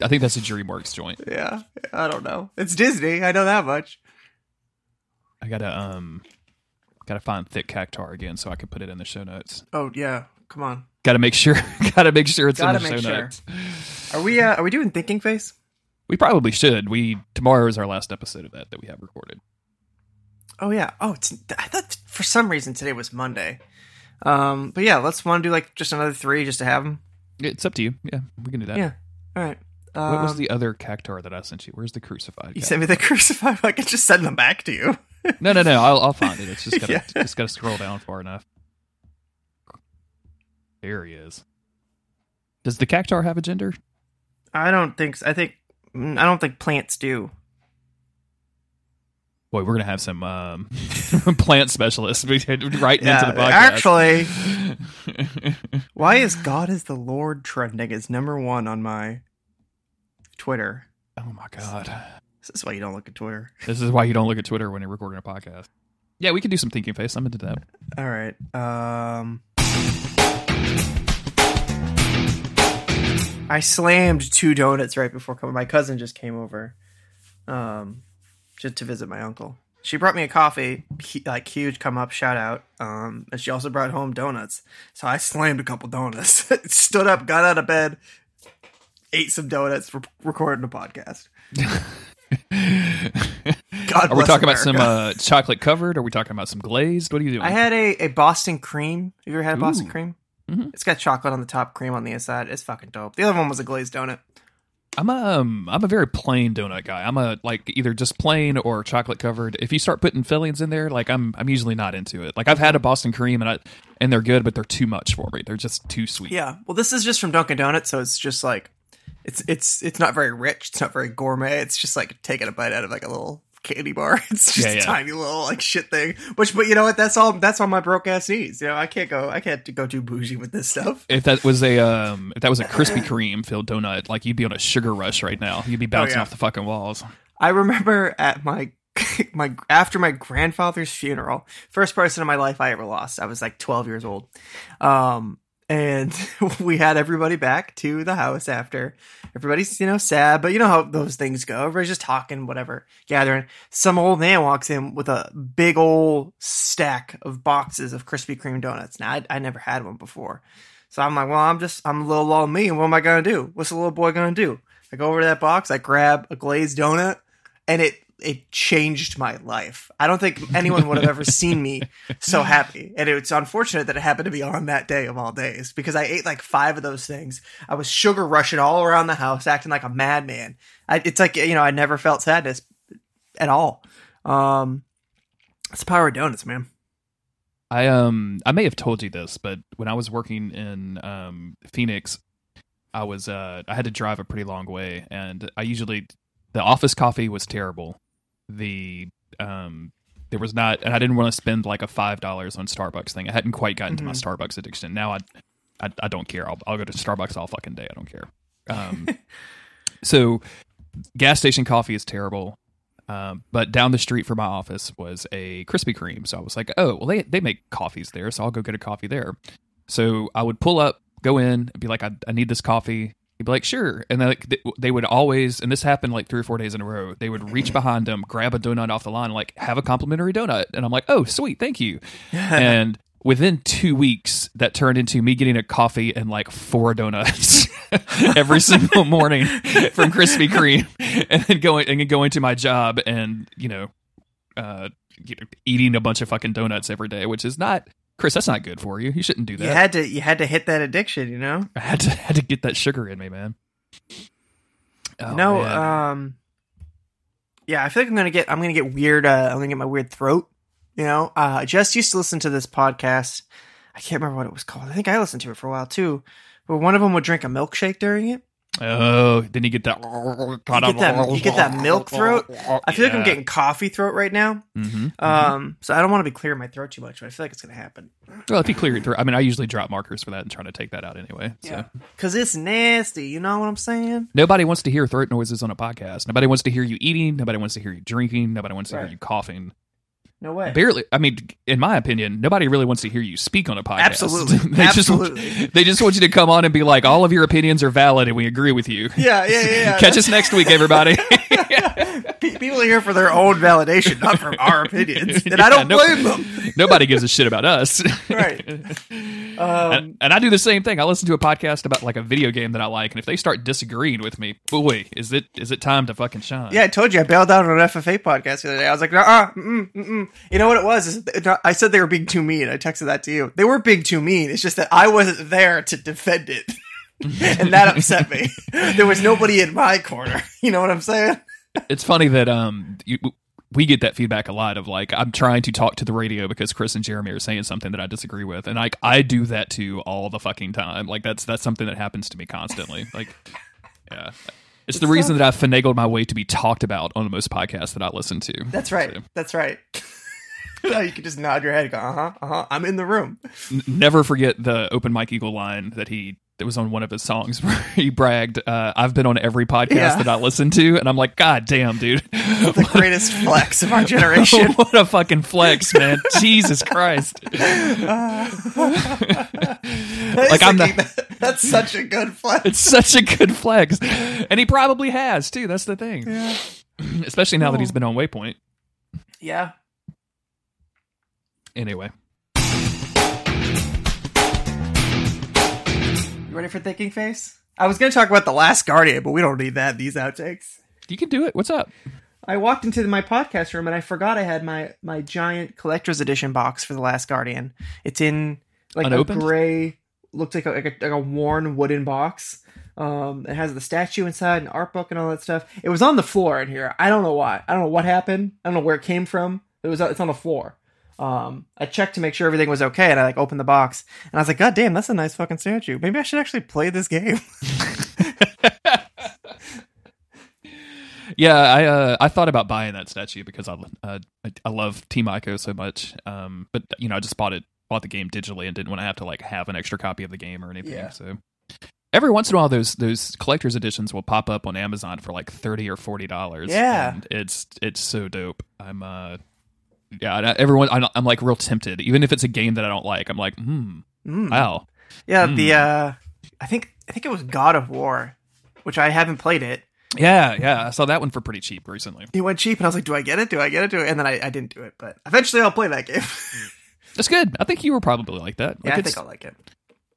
I think that's a DreamWorks joint. yeah, I don't know. It's Disney. I know that much. I gotta um gotta find thick cactuar again so I can put it in the show notes. Oh yeah, come on. Gotta make sure gotta make sure it's Gotta in the make show sure. notes. Are we uh, are we doing Thinking Face? We probably should. We tomorrow is our last episode of that that we have recorded. Oh yeah. Oh, it's, I thought for some reason today was Monday. Um, but yeah, let's want to do like just another three just to have them. It's up to you. Yeah, we can do that. Yeah. All right. Um, What was the other cactuar that I sent you? Where's the crucified? You cactuar? sent me the crucified. I could just send them back to you. No, no, no. I'll, I'll find it. It's just gotta, Yeah. just gotta scroll down far enough. There he is. Does the cactuar have a gender? I don't think. So. I think. mm, I don't think plants do. Boy, we're gonna have some um, plant specialists writing into the podcast. actually, why is God is the Lord trending as number one on my Twitter? oh my god, This is why you don't look at Twitter. this is why you don't look at Twitter when you're recording a podcast. Yeah, we could do some thinking face. I'm into that. All right. Um, I slammed two donuts right before coming. My cousin just came over, um, just to visit my uncle. She brought me a coffee, like huge come up, shout out. Um, and she also brought home donuts. So I slammed a couple donuts. Stood up, got out of bed, ate some donuts, re- recording a podcast. God Are we talking about some uh, chocolate covered? Are we talking about some glazed? What are you doing? I had a, a Boston cream. Have you ever had a Boston Ooh. cream? Mhm. It's got chocolate on the top, cream on the inside. It's fucking dope. The other one was a glazed donut. I'm a um, I'm a very plain donut guy. I'm a like either just plain or chocolate covered. If you start putting fillings in there, like I'm I'm usually not into it. Like I've had a Boston cream and I and they're good, but they're too much for me. They're just too sweet. Yeah. Well, this is just from Dunkin' Donuts, so it's just like it's it's it's not very rich. It's not very gourmet. It's just like taking a bite out of like a little candy bar. It's just Yeah, yeah. a tiny little like shit thing. Which, but you know what? That's all. That's all my broke ass needs. You know, I can't go. I can't go too bougie with this stuff. If that was a um, if that was a Krispy Kreme filled donut, like you'd be on a sugar rush right now. You'd be bouncing yeah. off the fucking walls. I remember at my my after my grandfather's funeral, first person in my life I ever lost. I was like 12 years old. Um and we had everybody back to the house after. Everybody's, you know, sad, but you know how those things go. Everybody's just talking, whatever, gathering. Some old man walks in with a big old stack of boxes of Krispy Kreme donuts. Now, I, I never had one before. So I'm like, well, I'm just, I'm a little old me, what am I going to do? What's the little boy going to do? I go over to that box, I grab a glazed donut, and it it changed my life. I don't think anyone would have ever seen me so happy. And it's unfortunate that it happened to be on that day of all days because I ate like five of those things. I was sugar rushing all around the house, acting like a madman. I, it's like, you know, I never felt sadness at all. Um, it's the power of donuts, man. I um I may have told you this, but when I was working in um Phoenix, I was uh I had to drive a pretty long way, and I usually the office coffee was terrible. The um there was not, and I didn't want to spend like a five dollars on Starbucks thing. I hadn't quite gotten to my Starbucks addiction. Now I, I I don't care. I'll I'll go to Starbucks all fucking day. I don't care. Um, so gas station coffee is terrible. Um, but down the street from my office was a Krispy Kreme. So I was like, oh, well, they, they make coffees there. So I'll go get a coffee there. So I would pull up, go in, and be like, I, I need this coffee. He'd be like, sure. And then like, they, they would always, and this happened like three or four days in a row, they would reach behind them, grab a donut off the line, like, have a complimentary donut. And I'm like, oh, sweet, thank you. and within two weeks, that turned into me getting a coffee and like four donuts every single morning from Krispy Kreme, and then going and then going to my job and you know, uh, you know, eating a bunch of fucking donuts every day, which is not Chris. That's not good for you. You shouldn't do that. You had to you had to hit that addiction, you know. I had to had to get that sugar in me, man. Oh, no, man. um, yeah, I feel like I'm gonna get I'm gonna get weird. Uh, I'm gonna get my weird throat. You know, uh, I just used to listen to this podcast. I can't remember what it was called. I think I listened to it for a while too. But one of them would drink a milkshake during it. Oh, then you get that. You get that, you get that milk throat. I feel like I'm getting coffee throat right now. hmm Um, so I don't want to be clearing my throat too much, but I feel like it's gonna happen. Well, if you clear your throat, I mean, I usually drop markers for that and try to take that out anyway. So. Yeah, because it's nasty. You know what I'm saying? Nobody wants to hear throat noises on a podcast. Nobody wants to hear you eating. Nobody wants to hear you drinking. Nobody wants to Right. hear you coughing. No way. Barely. I mean, in my opinion, nobody really wants to hear you speak on a podcast. Absolutely. they just want- Absolutely. they just want you to come on and be like, all of your opinions are valid and we agree with you. Yeah, yeah, yeah. yeah. Catch us next week, everybody. Pe- People are here for their own validation, not from our opinions, and I don't no- blame them. Nobody gives a shit about us. Right. Um, and, and I do the same thing. I listen to a podcast about like a video game that I like, and if they start disagreeing with me, boy, is it is it time to fucking shine? Yeah, I told you I bailed out on an FFA podcast the other day. I was like, uh, mm, mm, mm. you know what it was? I said they were being too mean. I texted that to you. They were being too mean. It's just that I wasn't there to defend it, and that upset me. there was nobody in my corner. You know what I'm saying? It's funny that um you, we get that feedback a lot of like I'm trying to talk to the radio because Chris and Jeremy are saying something that I disagree with, and like I do that too all the fucking time. Like that's that's something that happens to me constantly. Like, yeah, it's the reason that I've finagled my way to be talked about on the most podcasts that I listen to. That's right. So, That's right. no, you can just nod your head and go, uh huh, uh huh. I'm in the room. n- never forget the open Mike Eagle line that he that was on one of his songs where he bragged, uh, "I've been on every podcast Yeah. that I listen to," and I'm like, God damn, dude. The greatest flex of our generation. what a fucking flex, man! Jesus Christ! like I'm the—that's such a good flex. It's such a good flex, and he probably has too. That's the thing. Especially now that he's been on Waypoint. Yeah. Anyway, You ready for thinking face? I was going to talk about the Last Guardian, but we don't need that. These outtakes. you can do it. What's up? I walked into my podcast room and I forgot I had my my giant collector's edition box for the Last Guardian. It's in like Unopened? a gray, looks like a, like a like a worn wooden box. Um, it has the statue inside, an art book, and all that stuff. It was on the floor in here. I don't know why. I don't know what happened. I don't know where it came from. It was it's on the floor. Um, I checked to make sure everything was okay, and I like opened the box, and I was like, "God damn, that's a nice fucking statue. Maybe I should actually play this game." Yeah, I uh, I thought about buying that statue because I uh, I, I love Team Ico so much. Um, but you know, I just bought it bought the game digitally and didn't want to have to like have an extra copy of the game or anything. Yeah. So every once in a while, those those collector's editions will pop up on Amazon for like thirty or forty dollars. Yeah. and it's it's so dope. I'm uh yeah, everyone I'm, I'm like real tempted, even if it's a game that I don't like. I'm like, hmm, Mm. wow. Yeah, Hmm. the uh I think I think it was God of War, which I haven't played it. Yeah, yeah, I saw that one for pretty cheap recently. It went cheap and I was like, Do I get it? Do I get it? Do I? and then I, I didn't do it, but eventually I'll play that game. That's good. I think you were probably like that. yeah, I think I'll like it.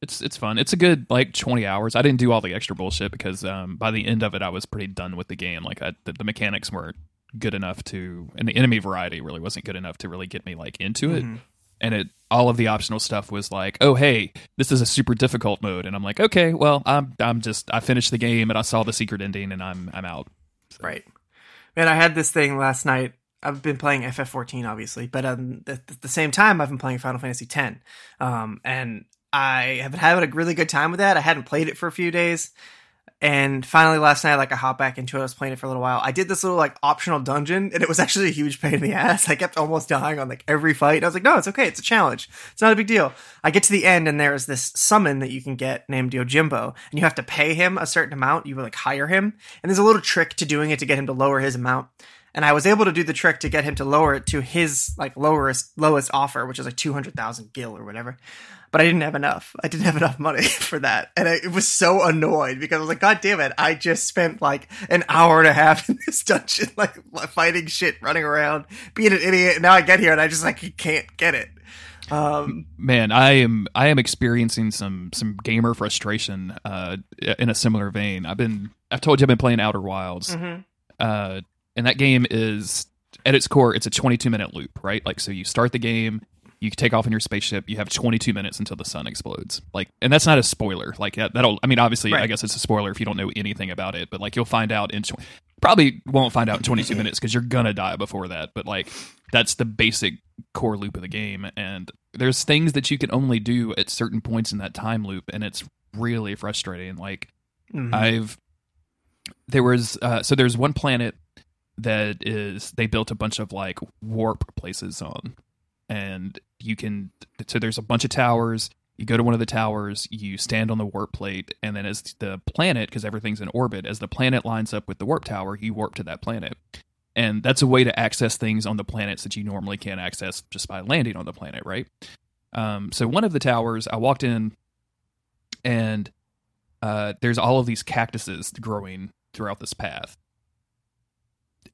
it's it's fun. It's a good like twenty hours. I didn't do all the extra bullshit because um, by the end of it, I was pretty done with the game. Like I, the, the mechanics weren't good enough to, and the enemy variety really wasn't good enough to really get me like into it. Mm-hmm. And it all of the optional stuff was like, oh hey, this is a super difficult mode, and I'm like, okay, well, I'm I'm just I finished the game and I saw the secret ending and I'm I'm out. Right. Man, I had this thing last night. I've been playing FF14, obviously, but um, at the same time, I've been playing Final Fantasy X. Um, and I have been having a really good time with that. I hadn't played it for a few days. And finally last night, like I hopped back into it. I was playing it for a little while. I did this little like optional dungeon and it was actually a huge pain in the ass. I kept almost dying on like every fight. And I was like, no, it's okay. It's a challenge. It's not a big deal. I get to the end and there's this summon that you can get named Yojimbo and you have to pay him a certain amount. You like hire him. And there's a little trick to doing it to get him to lower his amount. And I was able to do the trick to get him to lower it to his like lowest lowest offer, which is like two hundred thousand gil or whatever. But I didn't have enough. I didn't have enough money for that, and I it was so annoyed because I was like, God damn it! I just spent like an hour and a half in this dungeon, like fighting shit, running around, being an idiot. And now I get here and I just like can't get it. Um, Man, I am I am experiencing some some gamer frustration uh, in a similar vein. I've been I've told you I've been playing Outer Wilds, mhm. uh, and that game is at its core it's a 22 minute loop, right? Like so you start the game, you take off in your spaceship, you have 22 minutes until the sun explodes. Like, and that's not a spoiler. Like that- that'll I mean obviously I guess it's a spoiler if you don't know anything about it, but like you'll find out in tw- probably won't find out in 22 minutes because you're gonna die before that. But like that's the basic core loop of the game and there's things that you can only do at certain points in that time loop and it's really frustrating like Mhm. i've there was uh so there's one planet that is they built a bunch of like warp places on and you can so there's a bunch of towers. You go to one of the towers you stand on the warp plate and then as the planet because everything's in orbit as the planet lines up with the warp tower you warp to that planet. And that's a way to access things on the planets that you normally can't access just by landing on the planet right? Um, so one of the towers i walked in and uh, there's all of these cactuses growing throughout this path.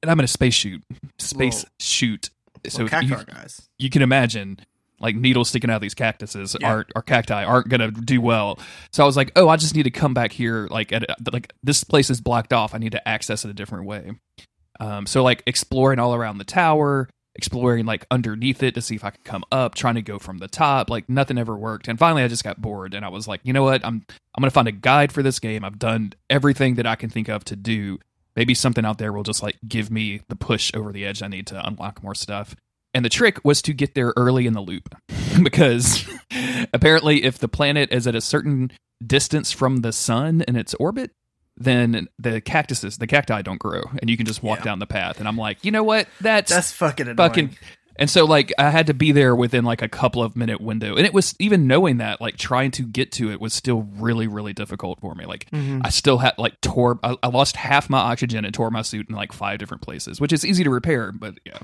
And i'm in a space shoot space Whoa. shoot so Well, you, guys. you can imagine like needles sticking out of these cactuses Yeah. aren't or cacti aren't gonna do well. So I was like, oh, I just need to come back here. Like, at like this place is blocked off. I need to access it a different way. Um, so like exploring all around the tower, exploring like underneath it to see if I could come up, trying to go from the top. Like nothing ever worked. And finally, I just got bored, and I was like, you know what? I'm I'm gonna find a guide for this game. I've done everything that I can think of to do. Maybe something out there will just like give me the push over the edge I need to unlock more stuff. And the trick was to get there early in the loop because apparently, if the planet is at a certain distance from the sun in its orbit, then the cactuses, the cacti don't grow, and you can just walk Yeah. down the path. And I'm like, you know what? That's, That's fucking annoying. fucking. And so, like, I had to be there within like a couple of minute window, and it was even knowing that, like, trying to get to it was still really, really difficult for me. Like, Mhm. I still had like tore, I, I lost half my oxygen and tore my suit in like five different places, which is easy to repair, but yeah.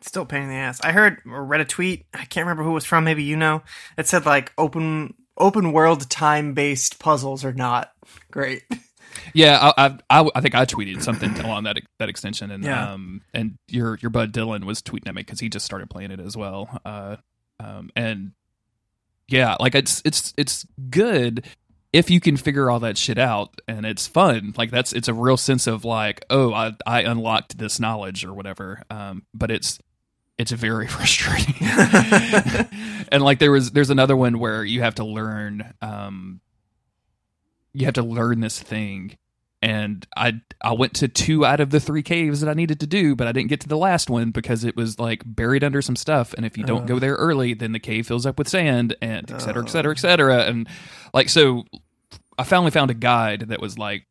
Still pain in the ass. I heard or read a tweet. I can't remember who it was from. Maybe you know. It said like open open world time based puzzles are not great. Yeah, I, I, I, I think I tweeted something along that that extension, and Yeah. um, and your your bud Dylan was tweeting at me because he just started playing it as well. Uh, um, and yeah, like it's it's it's good if you can figure all that shit out, and it's fun. Like that's it's a real sense of like, oh, I I unlocked this knowledge or whatever. Um, but it's it's very frustrating. and like there was there's another one where you have to learn um you have to learn this thing and I I went to two out of the three caves that I needed to do, but I didn't get to the last one because it was like buried under some stuff. And if you don't go there early, then the cave fills up with sand and et cetera, et cetera, et cetera. And like so, I finally found a guide that was like,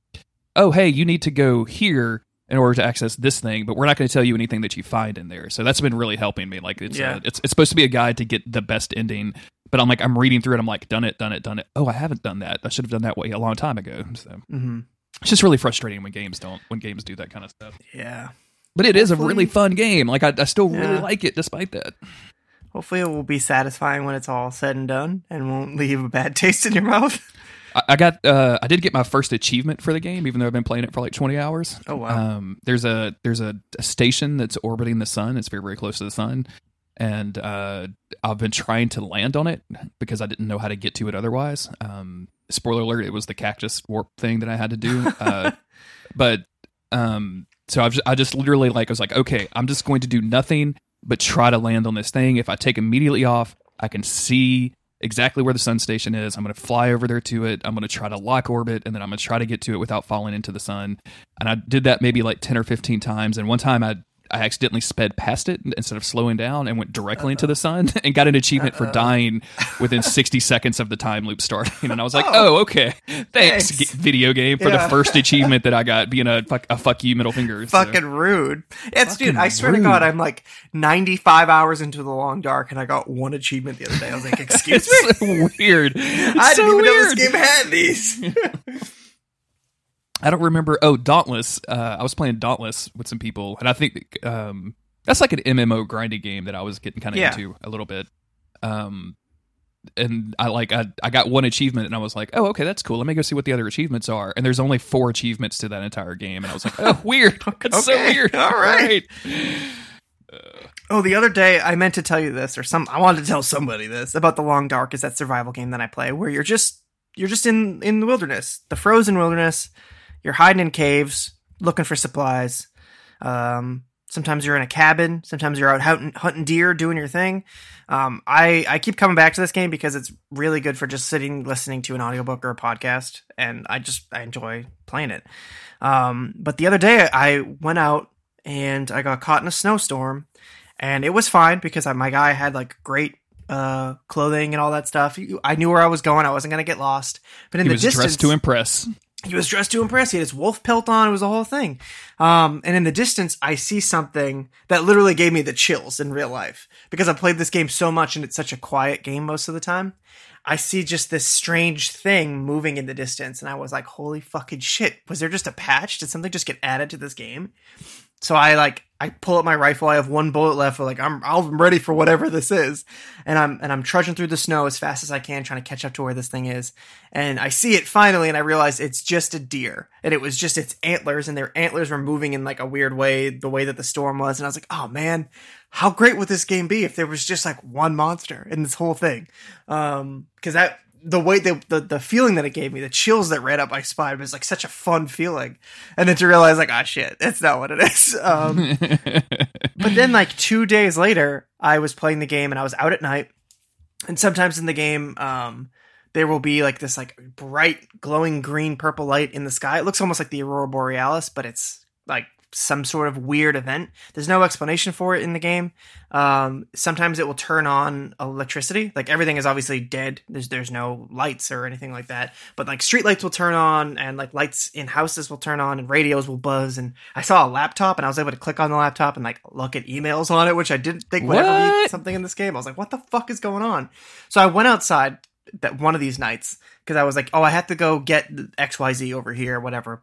"Oh, hey, you need to go here in order to access this thing, but we're not going to tell you anything that you find in there." So that's been really helping me. Like it's Yeah. uh, it's it's supposed to be a guide to get the best ending. But I'm like, I'm reading through it. I'm like, done it, done it, done it. Oh, I haven't done that. I should have done that way a long time ago. So hmm it's just really frustrating when games don't when games do that kind of stuff Yeah. but it is a really fun game like i, I still really like it despite that Hopefully, it will be satisfying when it's all said and done, and won't leave a bad taste in your mouth. I, I got uh i did get my first achievement for the game even though i've been playing it for like 20 hours Oh, wow. um there's a there's a, a station that's orbiting the sun it's very very close to the sun and uh i've been trying to land on it because i didn't know how to get to it otherwise. Um spoiler alert it was the cactus warp thing that i had to do uh but um so I've just, i just literally like i was like okay i'm just going to do nothing but try to land on this thing. If i take immediately off i can see exactly where the sun station is. I'm going to fly over there to it. I'm going to try to lock orbit and then i'm going to try to get to it without falling into the sun. And i did that maybe like 10 or 15 times. And one time i I accidentally sped past it instead of slowing down and went directly into the sun and got an achievement for dying within 60 seconds of the time loop starting. And I was like, oh, oh okay. Thanks, Thanks. g- video game, for Yeah. the first achievement that I got being a fuck, a fuck you middle finger. So- Fucking rude. It's dude, I swear to. God, I'm like 95 hours into the long dark and I got one achievement the other day. I was like, excuse me? Weird. It's I so didn't even know weird. this game had these. I don't remember. Oh, Dauntless. Uh, I was playing Dauntless with some people, and I think um, that's like an MMO grinding game that I was getting kind of Yeah. into a little bit. Um, and I like I I got one achievement, and I was like, oh, okay, that's cool. Let me go see what the other achievements are. And there's only four achievements to that entire game, and I was like, oh, weird. That's so weird. all right. Oh, the other day I meant to tell you this, or some I wanted to tell somebody this about the Long Dark is that survival game that I play where you're just you're just in in the wilderness, the frozen wilderness. You're hiding in caves, looking for supplies. Um, sometimes you're in a cabin. Sometimes you're out hunting, hunting deer, doing your thing. Um, I I keep coming back to this game because it's really good for just sitting, listening to an audiobook or a podcast, and I just I enjoy playing it. Um, but the other day I went out and I got caught in a snowstorm, and it was fine because I, my guy had like great uh clothing and all that stuff. I knew where I was going. I wasn't gonna get lost. But in He the was distance, dressed to impress. He was dressed to impress. He had his wolf pelt on. It was a whole thing. Um, and in the distance, I see something that literally gave me the chills in real life because I played this game so much and it's such a quiet game most of the time. I see just this strange thing moving in the distance, and I was like, "Holy fucking shit! Was there just a patch? Did something just get added to this game?" So I like I pull up my rifle. I have one bullet left. Like I'm I'm ready for whatever this is, and I'm and I'm trudging through the snow as fast as I can, trying to catch up to where this thing is. And I see it finally, and I realize it's just a deer, and it was just its antlers, and their antlers were moving in like a weird way, the way that the storm was. And I was like, oh man, how great would this game be if there was just like one monster in this whole thing? Um, because that the way the, the the feeling that it gave me, the chills that ran up my spine was like such a fun feeling, and then to realize like, ah, shit, that's not what it is. Um, but then like two days later, I was playing the game and I was out at night, and sometimes in the game, um, there will be like this like bright glowing green purple light in the sky. It looks almost like the aurora borealis, but it's like some sort of weird event. There's no explanation for it in the game. Um, sometimes it will turn on electricity. Like everything is obviously dead. There's there's no lights or anything like that. But like street lights will turn on, and like lights in houses will turn on, and radios will buzz. And I saw a laptop, and I was able to click on the laptop and like look at emails on it, which I didn't think would ever be something in this game. I was like, what the fuck is going on? So I went outside that one of these nights because I was like, oh, I have to go get X Y Z over here, whatever.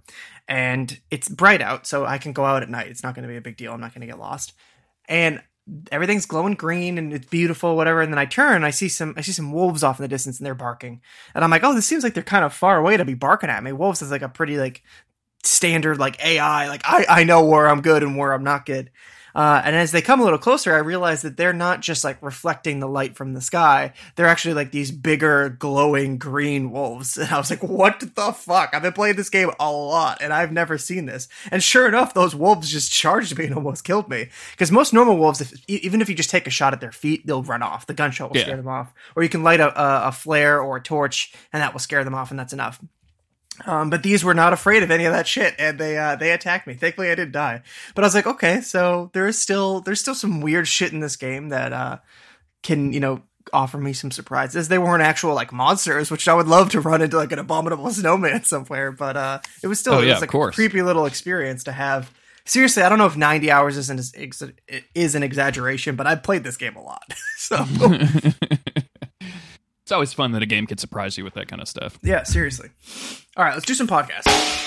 And it's bright out, so I can go out at night. It's not going to be a big deal. I'm not going to get lost. And everything's glowing green and it's beautiful, whatever. And then I turn, I see some, I see some wolves off in the distance, and they're barking. And I'm like, oh, this seems like they're kind of far away to be barking at me. Wolves is like a pretty like standard like AI. Like I, I know where I'm good and where I'm not good. Uh, and as they come a little closer, I realize that they're not just like reflecting the light from the sky. They're actually like these bigger, glowing green wolves. And I was like, what the fuck? I've been playing this game a lot and I've never seen this. And sure enough, those wolves just charged me and almost killed me. Because most normal wolves, if, even if you just take a shot at their feet, they'll run off. The gunshot will Yeah. scare them off. Or you can light a, a, a flare or a torch and that will scare them off and that's enough. Um, but these were not afraid of any of that shit, and they uh, they attacked me. Thankfully, I didn't die. But I was like, okay, so there is still there's still some weird shit in this game that uh, can you know offer me some surprises. They weren't actual like monsters, which I would love to run into like an abominable snowman somewhere. But uh, it was still Oh, it yeah, was like a creepy little experience to have. Seriously, I don't know if 90 hours is an, ex- is an exaggeration, but I played this game a lot. so It's always fun that a game can surprise you with that kind of stuff. yeah, seriously. All right, let's do some podcasts.